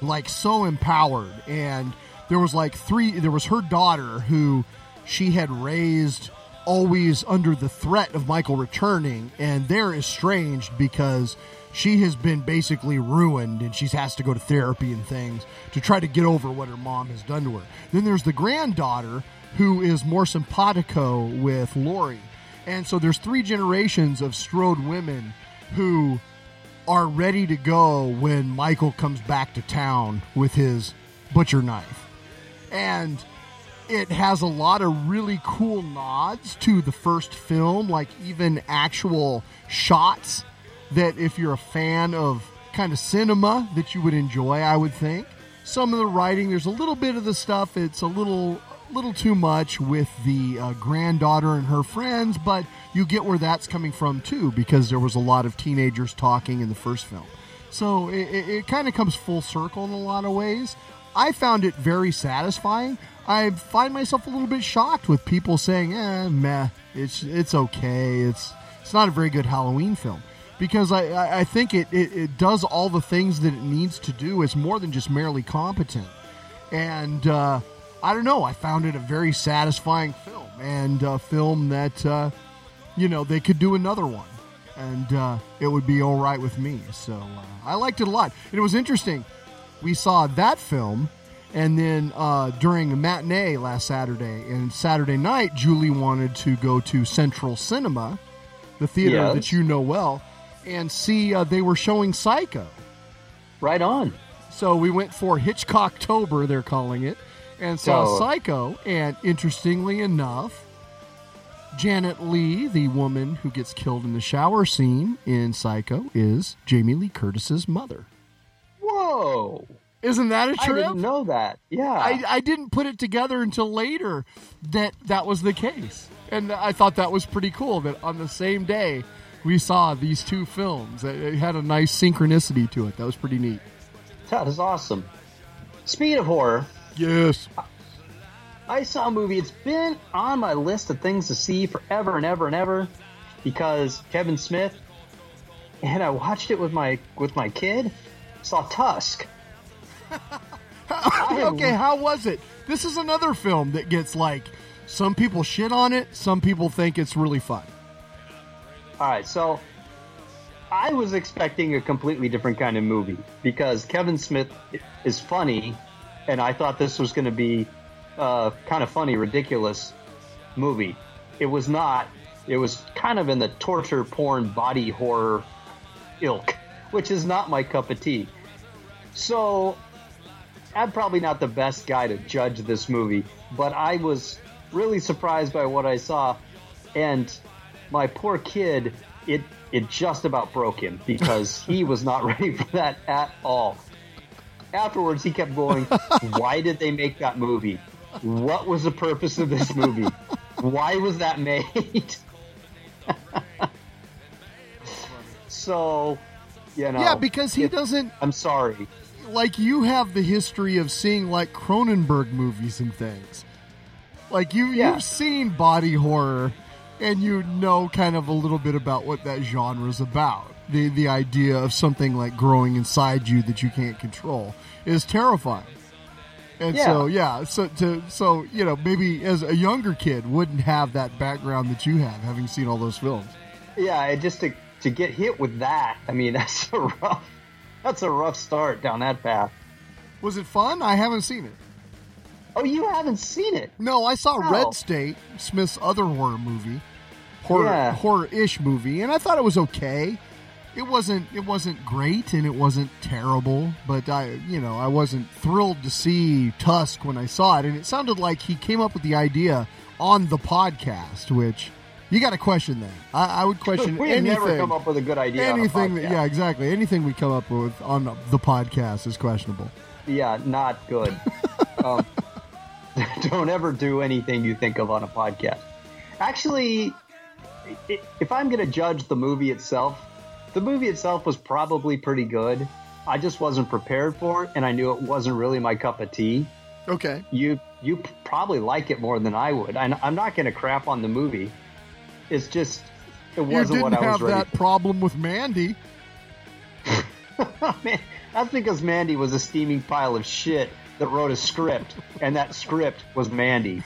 like so empowered and there was like three there was her daughter who she had raised always under the threat of Michael returning and they're estranged because she has been basically ruined and she has to go to therapy and things to try to get over what her mom has done to her. Then there's the granddaughter who is more simpatico with Laurie. And so there's three generations of Strode women who are ready to go when Michael comes back to town with his butcher knife. And it has a lot of really cool nods to the first film, like even actual shots that if you're a fan of kind of cinema that you would enjoy, I would think. Some of the writing, there's a little bit of the stuff, it's a little little too much with the uh, granddaughter and her friends, but you get where that's coming from too, because there was a lot of teenagers talking in the first film. So it, it, it kind of comes full circle in a lot of ways. I found it very satisfying. I find myself a little bit shocked with people saying, "Eh, meh, it's it's okay. It's it's not a very good Halloween film." Because I, I, think it, it, it does all the things that it needs to do. It's more than just merely competent. And uh, I don't know. I found it a very satisfying film and a film that, uh, you know, they could do another one and uh, it would be all right with me. So uh, I liked it a lot. It was interesting. We saw that film, and then uh, during a matinee last Saturday and Saturday night, Julie wanted to go to Central Cinema, the theater Yes. that you know well, and see uh, they were showing Psycho. Right on. So we went for Hitchcocktober, they're calling it, and saw Oh. Psycho. And interestingly enough, Janet Leigh, the woman who gets killed in the shower scene in Psycho, is Jamie Lee Curtis's mother. Whoa. Isn't that a trip? I didn't know that. Yeah. I, I didn't put it together until later that that was the case. And I thought that was pretty cool that on the same day we saw these two films. It it had a nice synchronicity to it. That was pretty neat. That is awesome. Speed of horror. Yes. I saw a movie. It's been on my list of things to see forever and ever and ever because Kevin Smith. And I watched it with my with my kid. Saw Tusk. Okay, how was it? This is another film that gets like some people shit on it, some people think it's really fun. All right, so I was expecting a completely different kind of movie because Kevin Smith is funny, and I thought this was going to be a kind of funny, ridiculous movie. It was not. It was kind of in the torture porn body horror ilk, which is not my cup of tea. So I'm probably not the best guy to judge this movie, but I was really surprised by what I saw, and my poor kid, it it just about broke him because <laughs> he was not <laughs> ready for that at all. Afterwards, he kept going, <laughs> "Why did they make that movie? What was the purpose of this movie? Why was that made?" so, you know, yeah, because he doesn't I'm sorry. Like you have the history of seeing like Cronenberg movies and things. Like you Yeah. you've seen body horror and you know kind of a little bit about what that genre is about. The the idea of something like growing inside you that you can't control is terrifying. And Yeah. so yeah, so to so you know maybe as a younger kid wouldn't have that background that you have, having seen all those films. Yeah, just to to get hit with that. I mean, <laughs> that's rough. That's a rough start down that path. Was it fun? I haven't seen it. Oh, you haven't seen it? No, I saw No. Red State, Smith's other horror movie, horror Yeah. horror-ish movie, and I thought it was okay. It wasn't it wasn't great and it wasn't terrible, but I you know I wasn't thrilled to see Tusk when I saw it, and it sounded like he came up with the idea on the podcast, which you got to question that. I, I would question <laughs> we anything. never come up with a good idea. anything that, yeah, exactly. Anything we come up with on the podcast is questionable. Yeah, not good. <laughs> um, <laughs> don't ever do anything you think of on a podcast. Actually, if I'm going to judge the movie itself, the movie itself was probably pretty good. I just wasn't prepared for it, and I knew it wasn't really my cup of tea. Okay. You you probably like it more than I would. I, I'm not going to crap on the movie. It's just it You wasn't didn't what I was have ready. that problem with Mandy. <laughs> Man, that's because Mandy was a steaming pile of shit that wrote a script, and that script was Mandy.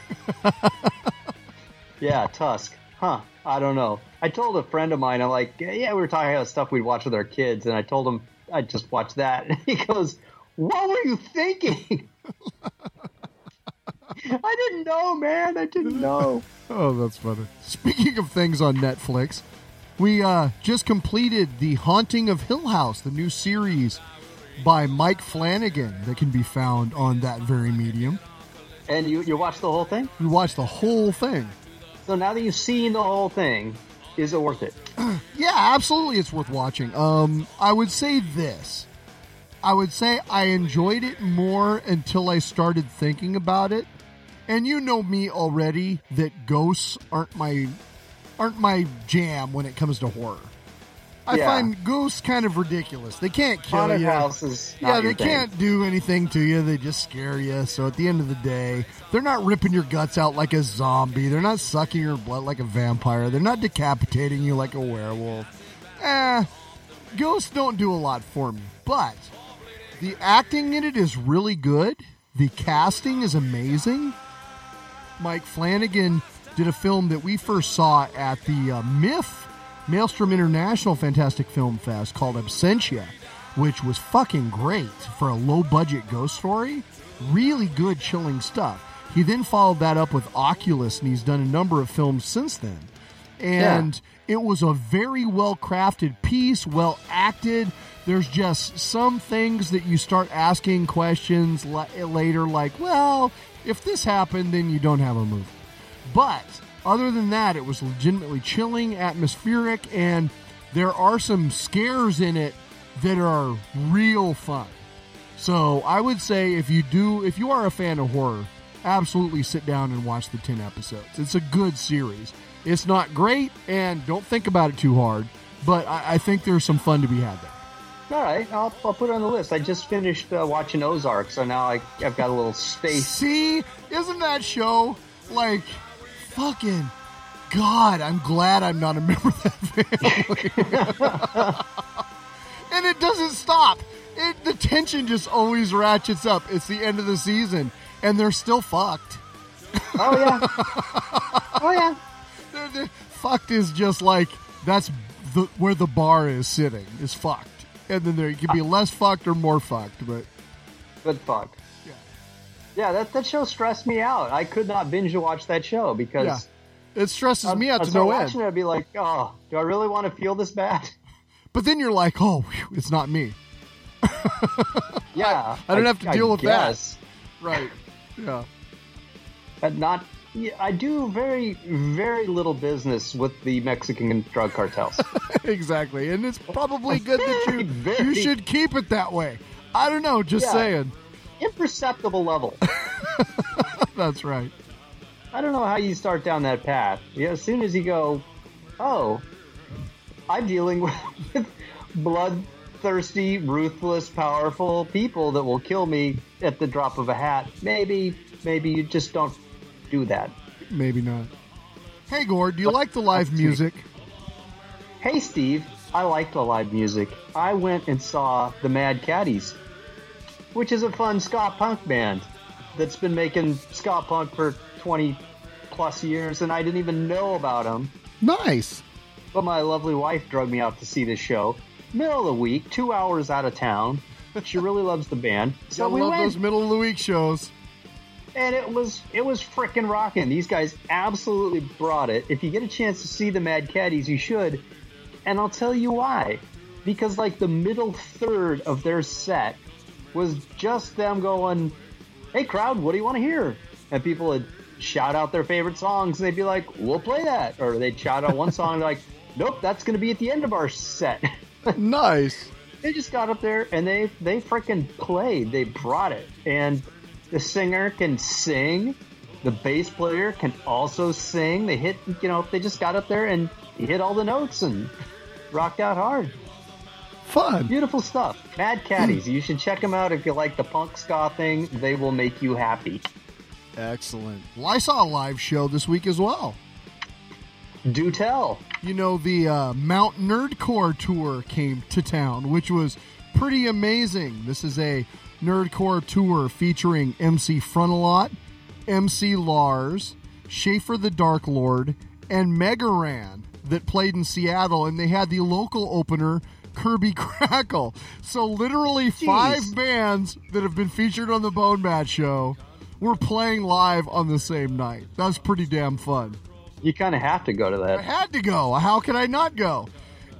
<laughs> yeah, Tusk. Huh. I don't know. I told a friend of mine, I'm like, yeah, we were talking about stuff we'd watch with our kids, and I told him I just watched that. And <laughs> he goes, What were you thinking? <laughs> I didn't know, man. I didn't know. <laughs> Oh, that's funny. Speaking of things on Netflix, we uh, just completed The Haunting of Hill House, the new series by Mike Flanagan that can be found on that very medium. And you, you watched the whole thing? We watched the whole thing. So now that you've seen the whole thing, is it worth it? <clears throat> Yeah, absolutely, it's worth watching. Um, I would say this. I would say I enjoyed it more until I started thinking about it. And you know me already that ghosts aren't my aren't my jam when it comes to horror. I Yeah. find ghosts kind of ridiculous. They can't kill Haunted you. house is not yeah, they thing. can't do anything to you. They just scare you. So at the end of the day, they're not ripping your guts out like a zombie. They're not sucking your blood like a vampire. They're not decapitating you like a werewolf. Eh, ghosts don't do a lot for me. But the acting in it is really good. The casting is amazing. Mike Flanagan did a film that we first saw at the uh, MIF Maelstrom International Fantastic Film Fest called Absentia, which was fucking great for a low budget ghost story. Really good, chilling stuff. He then followed that up with Oculus, and he's done a number of films since then. And it was a very well crafted piece, well acted. There's just some things that you start asking questions la- later, like, well, if this happened, then you don't have a movie. But other than that, it was legitimately chilling, atmospheric, and there are some scares in it that are real fun. So I would say if you do, if you are a fan of horror, absolutely sit down and watch the 10 episodes. It's a good series. It's not great, and don't think about it too hard, but I, I think there's some fun to be had there. All right, I'll, I'll put it on the list. I just finished uh, watching Ozark, so now I, I've got a little space. See, isn't that show like fucking God? I'm glad I'm not a <laughs> member of that family. <laughs> and it doesn't stop. It, the tension just always ratchets up. It's the end of the season, and they're still fucked. Oh yeah, <laughs> oh yeah. They're, they're- fucked is just like that's the where the bar is sitting is fucked, and then there you can be less fucked or more fucked, but Good fuck. Yeah, yeah. That that show stressed me out. I could not binge watch that show because yeah, it stresses I'd- me out I'd to no end. watching it, I'd be like, oh, do I really want to feel this bad? <laughs> But then you're like, oh, whew, it's not me. Yeah, <laughs> I don't have to I deal with guess. that. Right. <laughs> Yeah. But not. Yeah, I do very, very little business with the Mexican drug cartels. <laughs> exactly. And it's probably <laughs> good that you Very, you should keep it that way. I don't know, just Yeah. saying. Imperceptible level. <laughs> That's right. I don't know how you start down that path. Yeah, as soon as you go, oh, I'm dealing with, with bloodthirsty, ruthless, powerful people that will kill me at the drop of a hat. Maybe, maybe you just don't do that. Maybe not. Hey Gord, do you like the live music? Hey, Steve, I like the live music. I went and saw the Mad Caddies, which is a fun ska punk band. that's been making ska punk for 20 plus years, and I didn't even know about them. Nice. But my lovely wife drug me out to see this show. Middle of the week, two hours out of town. She really loves the band. So Gotta we love went. those middle of the week shows. And it was it was freaking rocking. These guys absolutely brought it. If you get a chance to see the Mad Caddies, you should. And I'll tell you why. Because like the middle third of their set was just them going, "Hey crowd, what do you want to hear?" And people would shout out their favorite songs, and they'd be like, "We'll play that," or they'd shout out one song like, "Nope, that's going to be at the end of our set." <laughs> nice. They just got up there and they they freaking played. They brought it, and the singer can sing. The bass player can also sing. They hit, you know, they just got up there and hit all the notes and <laughs> rocked out hard. Fun. Beautiful stuff. Mad Caddies. you should check them out if you like the punk ska thing. They will make you happy. Excellent. Well, I saw a live show this week as well. Do tell. You know, the uh, Mount Nerdcore tour came to town, which was pretty amazing. This is a Nerdcore tour featuring MC Frontalot, MC Lars, Schaefer the Dark Lord, and Mega Ran that played in Seattle, and they had the local opener, Kirby <laughs> Krackle. So, literally, five bands that have been featured on the Bone Bat show were playing live on the same night. That's pretty damn fun. You kind of have to go to that. I had to go. How could I not go?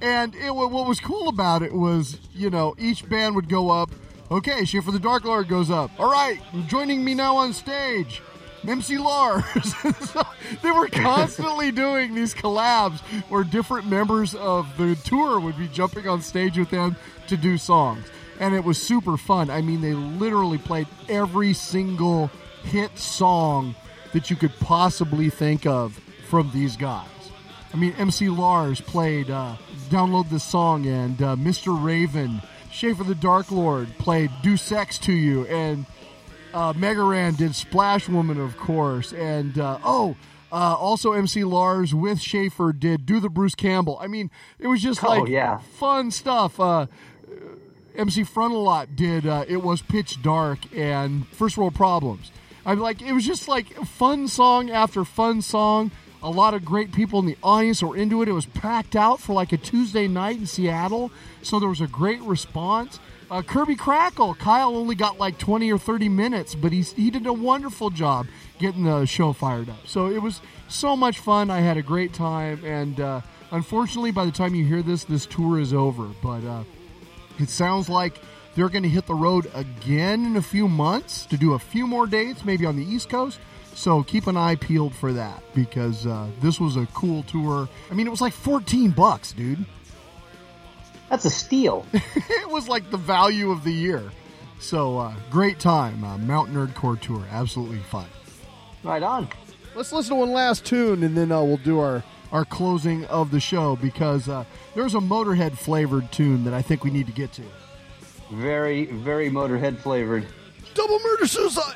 And it, what was cool about it was, you know, each band would go up. Okay, Schaefer the Dark Lord goes up. All right, joining me now on stage, MC Lars. <laughs> so they were constantly <laughs> doing these collabs where different members of the tour would be jumping on stage with them to do songs. And it was super fun. I mean, they literally played every single hit song that you could possibly think of from these guys. I mean, MC Lars played uh, Download This Song, and uh, Mr. Raven, Schaefer the Dark Lord played Do Sex to You, and uh, Mega Ran did Splash Woman, of course, and uh, oh, uh, also MC Lars with Schaefer did Do the Bruce Campbell. I mean, it was just Oh, like yeah. fun stuff. Uh, MC Frontalot did uh, It Was Pitch Dark and First World Problems. I'm like, it was just like fun song after fun song. A lot of great people in the audience were into it. It was packed out for like a Tuesday night in Seattle, so there was a great response. Uh, Kirby Krackle, Kyle only got like 20 or 30 minutes, but he's, he did a wonderful job getting the show fired up. So it was so much fun. I had a great time, and uh, unfortunately, by the time you hear this, this tour is over. But uh, it sounds like they're going to hit the road again in a few months to do a few more dates, maybe on the East Coast. So keep an eye peeled for that because uh, this was a cool tour. I mean, it was like 14 bucks, dude. That's a steal. <laughs> it was like the value of the year. So uh, great time. Uh, Mount Nerdcore tour. Absolutely fun. Right on. Let's listen to one last tune and then uh, we'll do our, our closing of the show because uh, there's a Motorhead flavored tune that I think we need to get to. Very, very Motorhead flavored. Double murder suicide.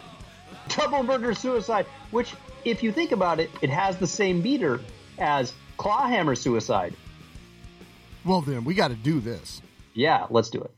Double murder suicide. Which, if you think about it, it has the same meter as Clawhammer suicide. Well, then, we got to do this. Yeah, let's do it.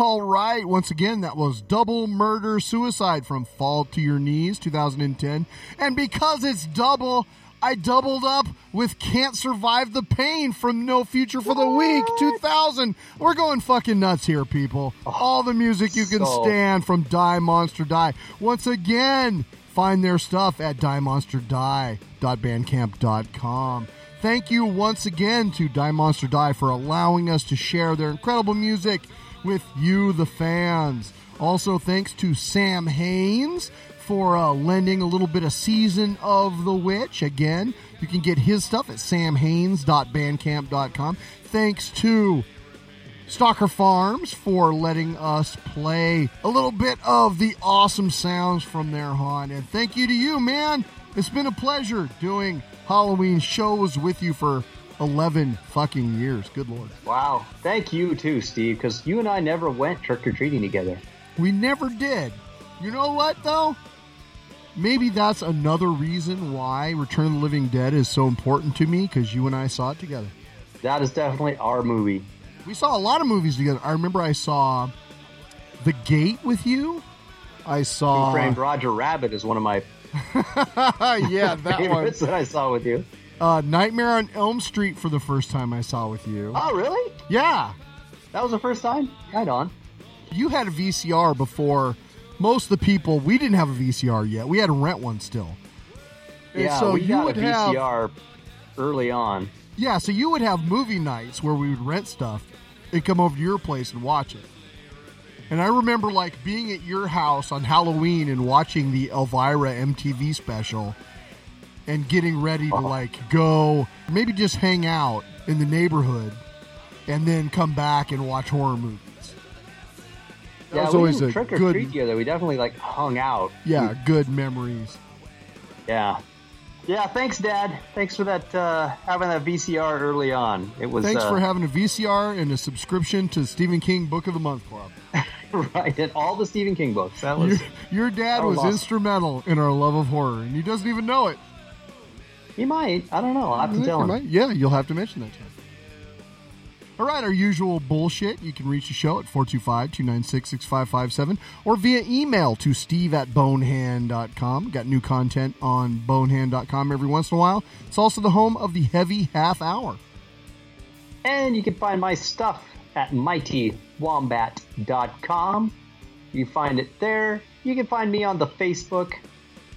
All right. Once again, that was Double Murder Suicide from Fall to Your Knees 2010. And because it's double, I doubled up with Can't Survive the Pain from No Future for the Week 2000. We're going fucking nuts here, people. Oh, All the music you can so- stand from Die Monster Die. Once again, find their stuff at diemonsterdie.bandcamp.com. Thank you once again to Die Monster Die for allowing us to share their incredible music with you, the fans. Also, thanks to Sam Haynes for uh, lending a little bit of Season of the Witch. Again, you can get his stuff at samhaynes.bandcamp.com. Thanks to Stalker Farms for letting us play a little bit of the awesome sounds from their haunt. And thank you to you, man. It's been a pleasure doing Halloween shows with you for 11 fucking years. Good lord. Wow. Thank you too, Steve, because you and I never went trick or treating together. We never did. You know what, though? Maybe that's another reason why Return of the Living Dead is so important to me because you and I saw it together. That is definitely our movie. We saw a lot of movies together. I remember I saw The Gate with you. I saw. Who Framed Roger Rabbit is one of my <laughs> yeah, that <laughs> one. that I saw with you. Uh, Nightmare on Elm Street for the first time I saw with you. Oh, really? Yeah. That was the first time? Right on. You had a VCR before most of the people. We didn't have a VCR yet. We had to rent one still. And yeah, so we you got would a have VCR early on. Yeah, so you would have movie nights where we would rent stuff and come over to your place and watch it. And I remember like being at your house on Halloween and watching the Elvira MTV special and getting ready to like go maybe just hang out in the neighborhood and then come back and watch horror movies. That yeah, was we always a trick or good treat together. We definitely like hung out. yeah, good memories. Yeah. Yeah, thanks, Dad. Thanks for that uh, having that VCR early on. It was Thanks uh, for having a VCR and a subscription to Stephen King Book of the Month Club. <laughs> right and all the Stephen King books. That was Your, your dad was was, awesome. instrumental in our love of horror, and he doesn't even know it. He might. I don't know. I'll have to You tell him. might. Yeah, you'll have to mention that to him. All right, our usual bullshit. You can reach the show at 425 296 6557 or via email to steve at bonehand.com. Got new content on bonehand.com every once in a while. It's also the home of the heavy half hour. And you can find my stuff at mightywombat.com. You find it there. You can find me on the Facebook.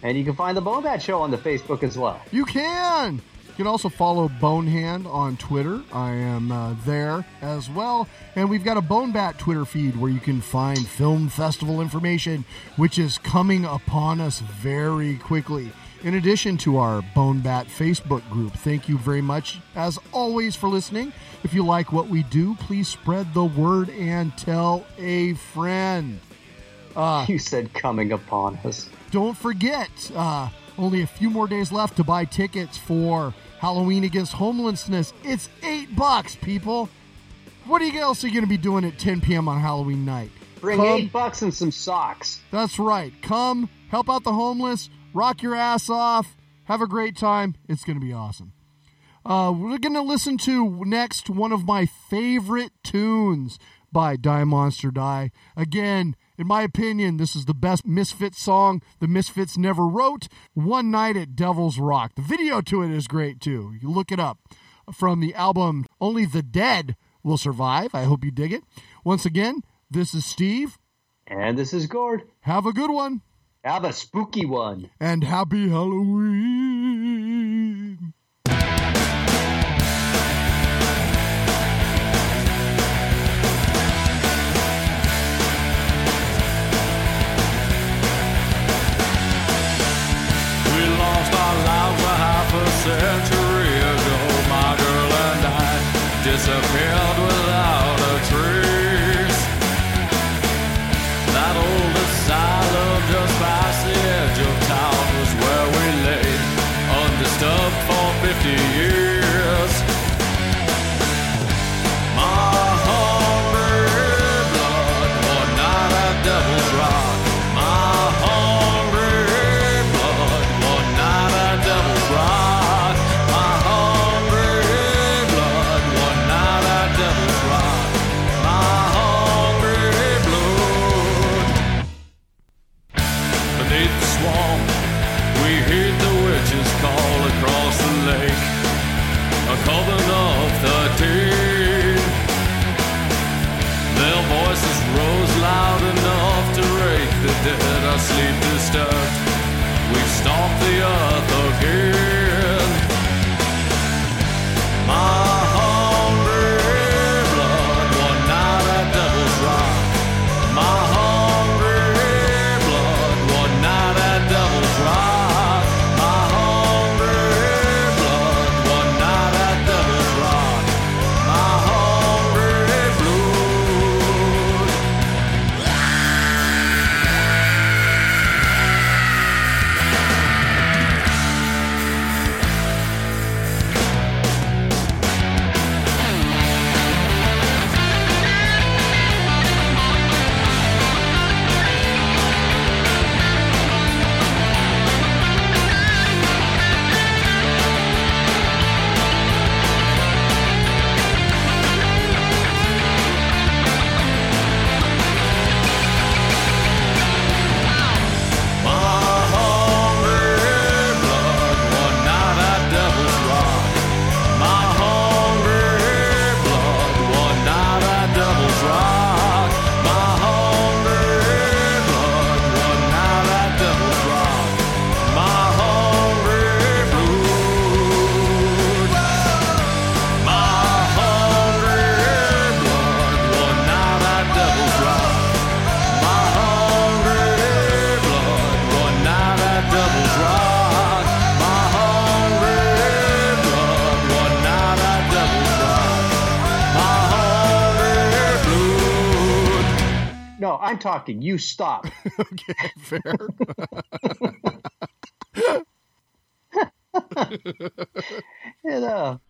And you can find the Bone Bat Show on the Facebook as well. You can. You can also follow Bonehand on Twitter. I am uh, there as well. And we've got a Bone Bat Twitter feed where you can find film festival information, which is coming upon us very quickly. In addition to our Bone Bat Facebook group, thank you very much, as always, for listening. If you like what we do, please spread the word and tell a friend. Uh, <laughs> you said coming upon us. Don't forget, uh, only a few more days left to buy tickets for Halloween Against Homelessness. It's eight bucks, people. What are you else are you going to be doing at 10 p.m. on Halloween night? Bring Come- eight bucks and some socks. That's right. Come, help out the homeless, rock your ass off, have a great time. It's going to be awesome. Uh, we're going to listen to next one of my favorite tunes by Die Monster Die. Again, in my opinion, this is the best Misfits song the Misfits never wrote. One Night at Devil's Rock. The video to it is great too. You look it up from the album Only the Dead Will Survive. I hope you dig it. Once again, this is Steve. And this is Gord. Have a good one. Have a spooky one. And happy Halloween. Century ago. My girl and I disappeared sleep I'm talking. You stop. <laughs> okay, fair. <laughs> you know.